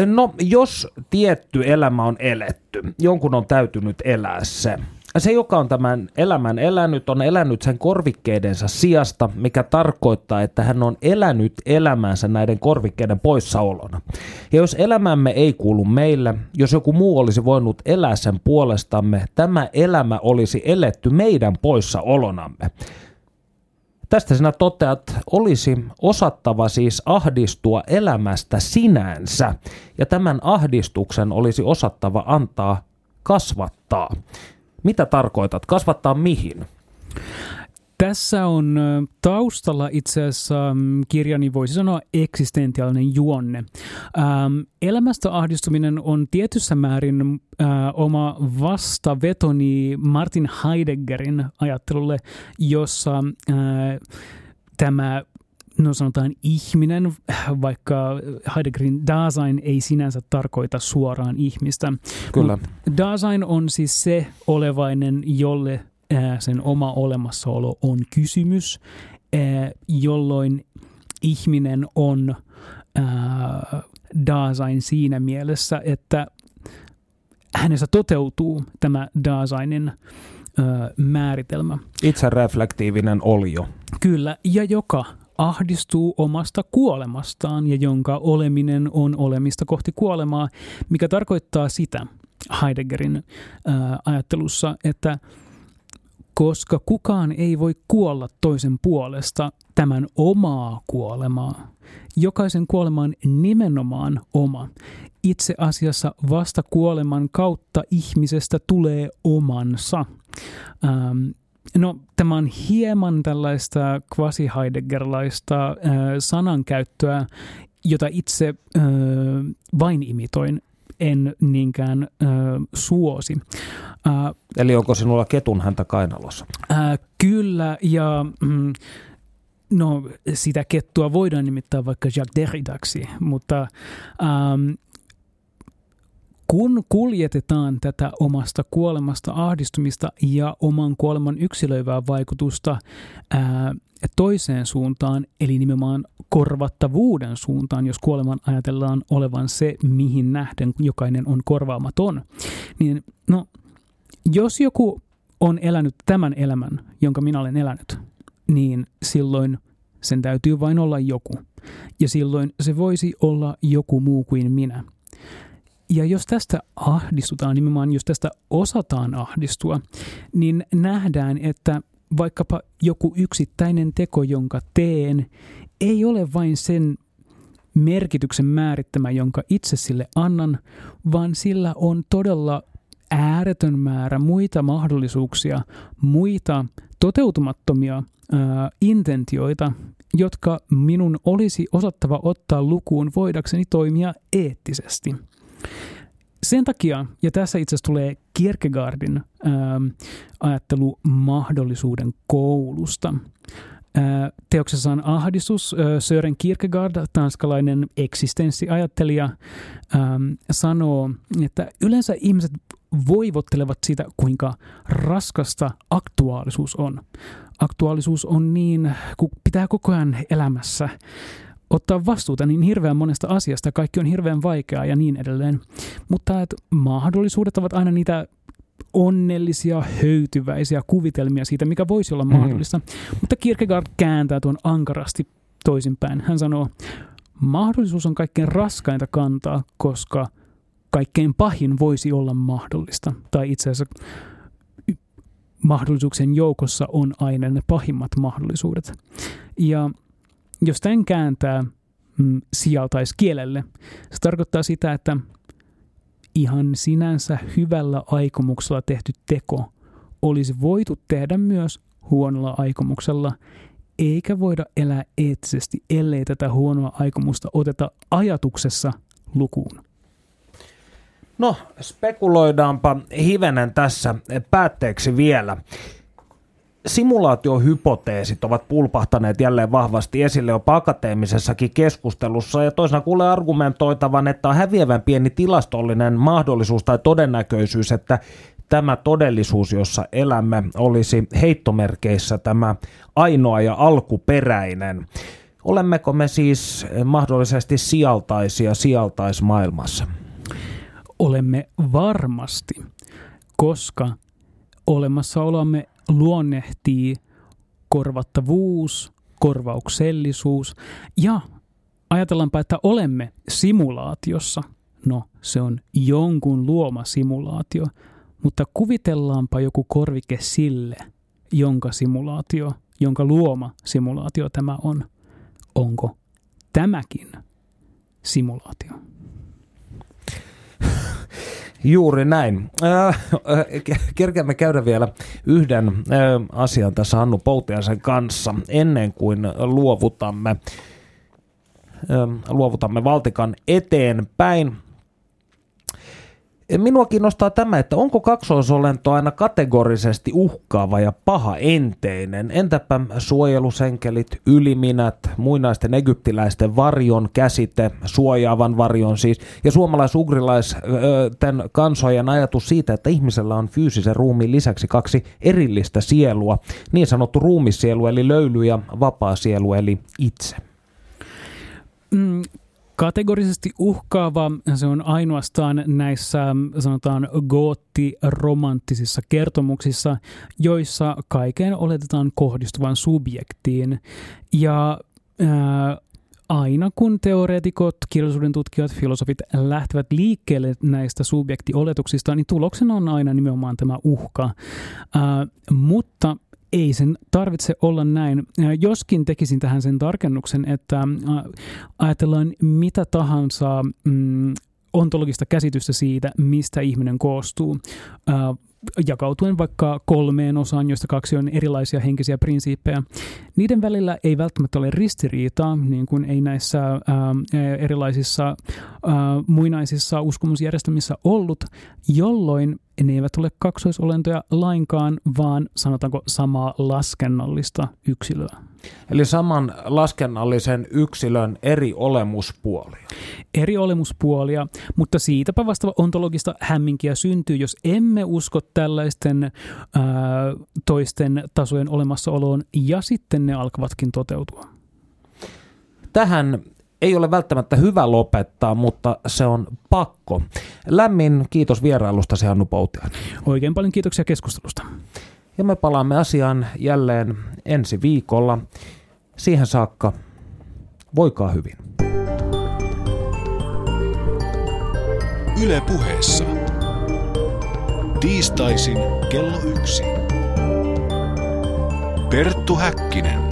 No, jos tietty elämä on eletty, jonkun on täytynyt elää se. Se, joka on tämän elämän elänyt, on elänyt sen korvikkeidensa sijasta, mikä tarkoittaa, että hän on elänyt elämänsä näiden korvikkeiden poissaolona. Ja jos elämämme ei kuulu meille, jos joku muu olisi voinut elää sen puolestamme, tämä elämä olisi eletty meidän poissaolonamme. Tästä sinä toteat, olisi osattava siis ahdistua elämästä sinänsä, ja tämän ahdistuksen olisi osattava antaa kasvattaa. Mitä tarkoitat? Kasvattaa mihin? Tässä on taustalla itse asiassa mm, kirjani voisi sanoa eksistentiaalinen juonne. Ähm, elämästä ahdistuminen on tietyssä määrin äh, oma vastavetoni Martin Heideggerin ajattelulle, jossa äh, tämä no sanotaan ihminen, vaikka Heideggerin Dasein ei sinänsä tarkoita suoraan ihmistä. Kyllä. Dasein on siis se olevainen, jolle sen oma olemassaolo on kysymys, jolloin ihminen on Dasein siinä mielessä, että hänessä toteutuu tämä Daseinin määritelmä. Itse reflektiivinen olio. Kyllä, ja joka ahdistuu omasta kuolemastaan ja jonka oleminen on olemista kohti kuolemaa, mikä tarkoittaa sitä Heideggerin ää, ajattelussa, että koska kukaan ei voi kuolla toisen puolesta tämän omaa kuolemaa. Jokaisen kuolema on nimenomaan oma. Itse asiassa vasta kuoleman kautta ihmisestä tulee omansa. Ähm, no, tämä on hieman tällaista quasi-Heideggerlaista äh, sanankäyttöä, jota itse äh, vain imitoin en niinkään ö, suosi. Ä, Eli onko sinulla ketun häntä kainalossa? Ä, kyllä, ja mm, no, sitä kettua voidaan nimittää vaikka Jacques Derridaksi, mutta ähm, kun kuljetetaan tätä omasta kuolemasta ahdistumista ja oman kuoleman yksilöivää vaikutusta ää, toiseen suuntaan, eli nimenomaan korvattavuuden suuntaan, jos kuoleman ajatellaan olevan se, mihin nähden jokainen on korvaamaton, niin no, jos joku on elänyt tämän elämän, jonka minä olen elänyt, niin silloin sen täytyy vain olla joku. Ja silloin se voisi olla joku muu kuin minä. Ja jos tästä ahdistutaan, nimenomaan jos tästä osataan ahdistua, niin nähdään, että vaikkapa joku yksittäinen teko, jonka teen, ei ole vain sen merkityksen määrittämä, jonka itse sille annan, vaan sillä on todella ääretön määrä muita mahdollisuuksia, muita toteutumattomia ää, intentioita, jotka minun olisi osattava ottaa lukuun voidakseni toimia eettisesti. Sen takia, ja tässä itse asiassa tulee Kierkegaardin ähm, ajattelu mahdollisuuden koulusta. Äh, teoksessaan Ahdistus äh, Sören Kierkegaard, tanskalainen eksistenssiajattelija, ähm, sanoo, että yleensä ihmiset voivottelevat siitä, kuinka raskasta aktuaalisuus on. Aktuaalisuus on niin, kun pitää koko ajan elämässä ottaa vastuuta niin hirveän monesta asiasta, kaikki on hirveän vaikeaa ja niin edelleen. Mutta että mahdollisuudet ovat aina niitä onnellisia, höytyväisiä kuvitelmia siitä, mikä voisi olla mm-hmm. mahdollista. Mutta Kierkegaard kääntää tuon ankarasti toisinpäin. Hän sanoo, mahdollisuus on kaikkein raskainta kantaa, koska kaikkein pahin voisi olla mahdollista. Tai itse asiassa mahdollisuuksien joukossa on aina ne pahimmat mahdollisuudet. Ja jos tämän kääntää mm, sijaltaiskielelle, se tarkoittaa sitä, että ihan sinänsä hyvällä aikomuksella tehty teko olisi voitu tehdä myös huonolla aikomuksella, eikä voida elää eettisesti, ellei tätä huonoa aikomusta oteta ajatuksessa lukuun. No, spekuloidaanpa hivenen tässä päätteeksi vielä. Simulaatiohypoteesit ovat pulpahtaneet jälleen vahvasti esille jopa akateemisessakin keskustelussa ja toisena kuulee argumentoitavan, että on häviävän pieni tilastollinen mahdollisuus tai todennäköisyys, että tämä todellisuus, jossa elämme, olisi heittomerkeissä tämä ainoa ja alkuperäinen. Olemmeko me siis mahdollisesti sijaltaisia sijaltaismaailmassa? Olemme varmasti, koska olemassaolomme luonnehtii korvattavuus, korvauksellisuus ja ajatellaanpa, että olemme simulaatiossa. No, se on jonkun luoma simulaatio, mutta kuvitellaanpa joku korvike sille, jonka simulaatio, jonka luoma simulaatio tämä on. Onko tämäkin simulaatio? Juuri näin. Äh, kerkeämme käydä vielä yhden äh, asian tässä Hannu Poutiaisen kanssa ennen kuin luovutamme, äh, luovutamme Valtikan eteenpäin. Minua kiinnostaa tämä, että onko kaksoisolento aina kategorisesti uhkaava ja paha enteinen? Entäpä suojelusenkelit, yliminät, muinaisten egyptiläisten varjon käsite, suojaavan varjon siis, ja suomalais-ugrilaisten kansojen ajatus siitä, että ihmisellä on fyysisen ruumiin lisäksi kaksi erillistä sielua, niin sanottu ruumisielu eli löyly ja vapaa sielu eli itse. Mm, Kategorisesti uhkaava se on ainoastaan näissä sanotaan gootti-romanttisissa kertomuksissa, joissa kaiken oletetaan kohdistuvan subjektiin. Ja ää, aina kun teoreetikot, kirjallisuuden tutkijat, filosofit lähtevät liikkeelle näistä subjektioletuksista, niin tuloksena on aina nimenomaan tämä uhka. Ää, mutta ei sen tarvitse olla näin. Joskin tekisin tähän sen tarkennuksen, että ajatellaan mitä tahansa mm, ontologista käsitystä siitä, mistä ihminen koostuu jakautuen vaikka kolmeen osaan, joista kaksi on erilaisia henkisiä prinsiippejä. Niiden välillä ei välttämättä ole ristiriitaa, niin kuin ei näissä ää, erilaisissa ää, muinaisissa uskomusjärjestelmissä ollut, jolloin ne eivät ole kaksoisolentoja lainkaan, vaan sanotaanko samaa laskennallista yksilöä. Eli saman laskennallisen yksilön eri olemuspuolia. Eri olemuspuolia, mutta siitäpä vasta ontologista hämminkiä syntyy, jos emme usko tällaisten ää, toisten tasojen olemassaoloon ja sitten ne alkavatkin toteutua. Tähän ei ole välttämättä hyvä lopettaa, mutta se on pakko. Lämmin kiitos vierailusta, Hannu Poutiainen. Oikein paljon kiitoksia keskustelusta. Ja me palaamme asiaan jälleen ensi viikolla. Siihen saakka, voikaa hyvin. Yle puheessa. Tiistaisin kello yksi. Perttu Häkkinen.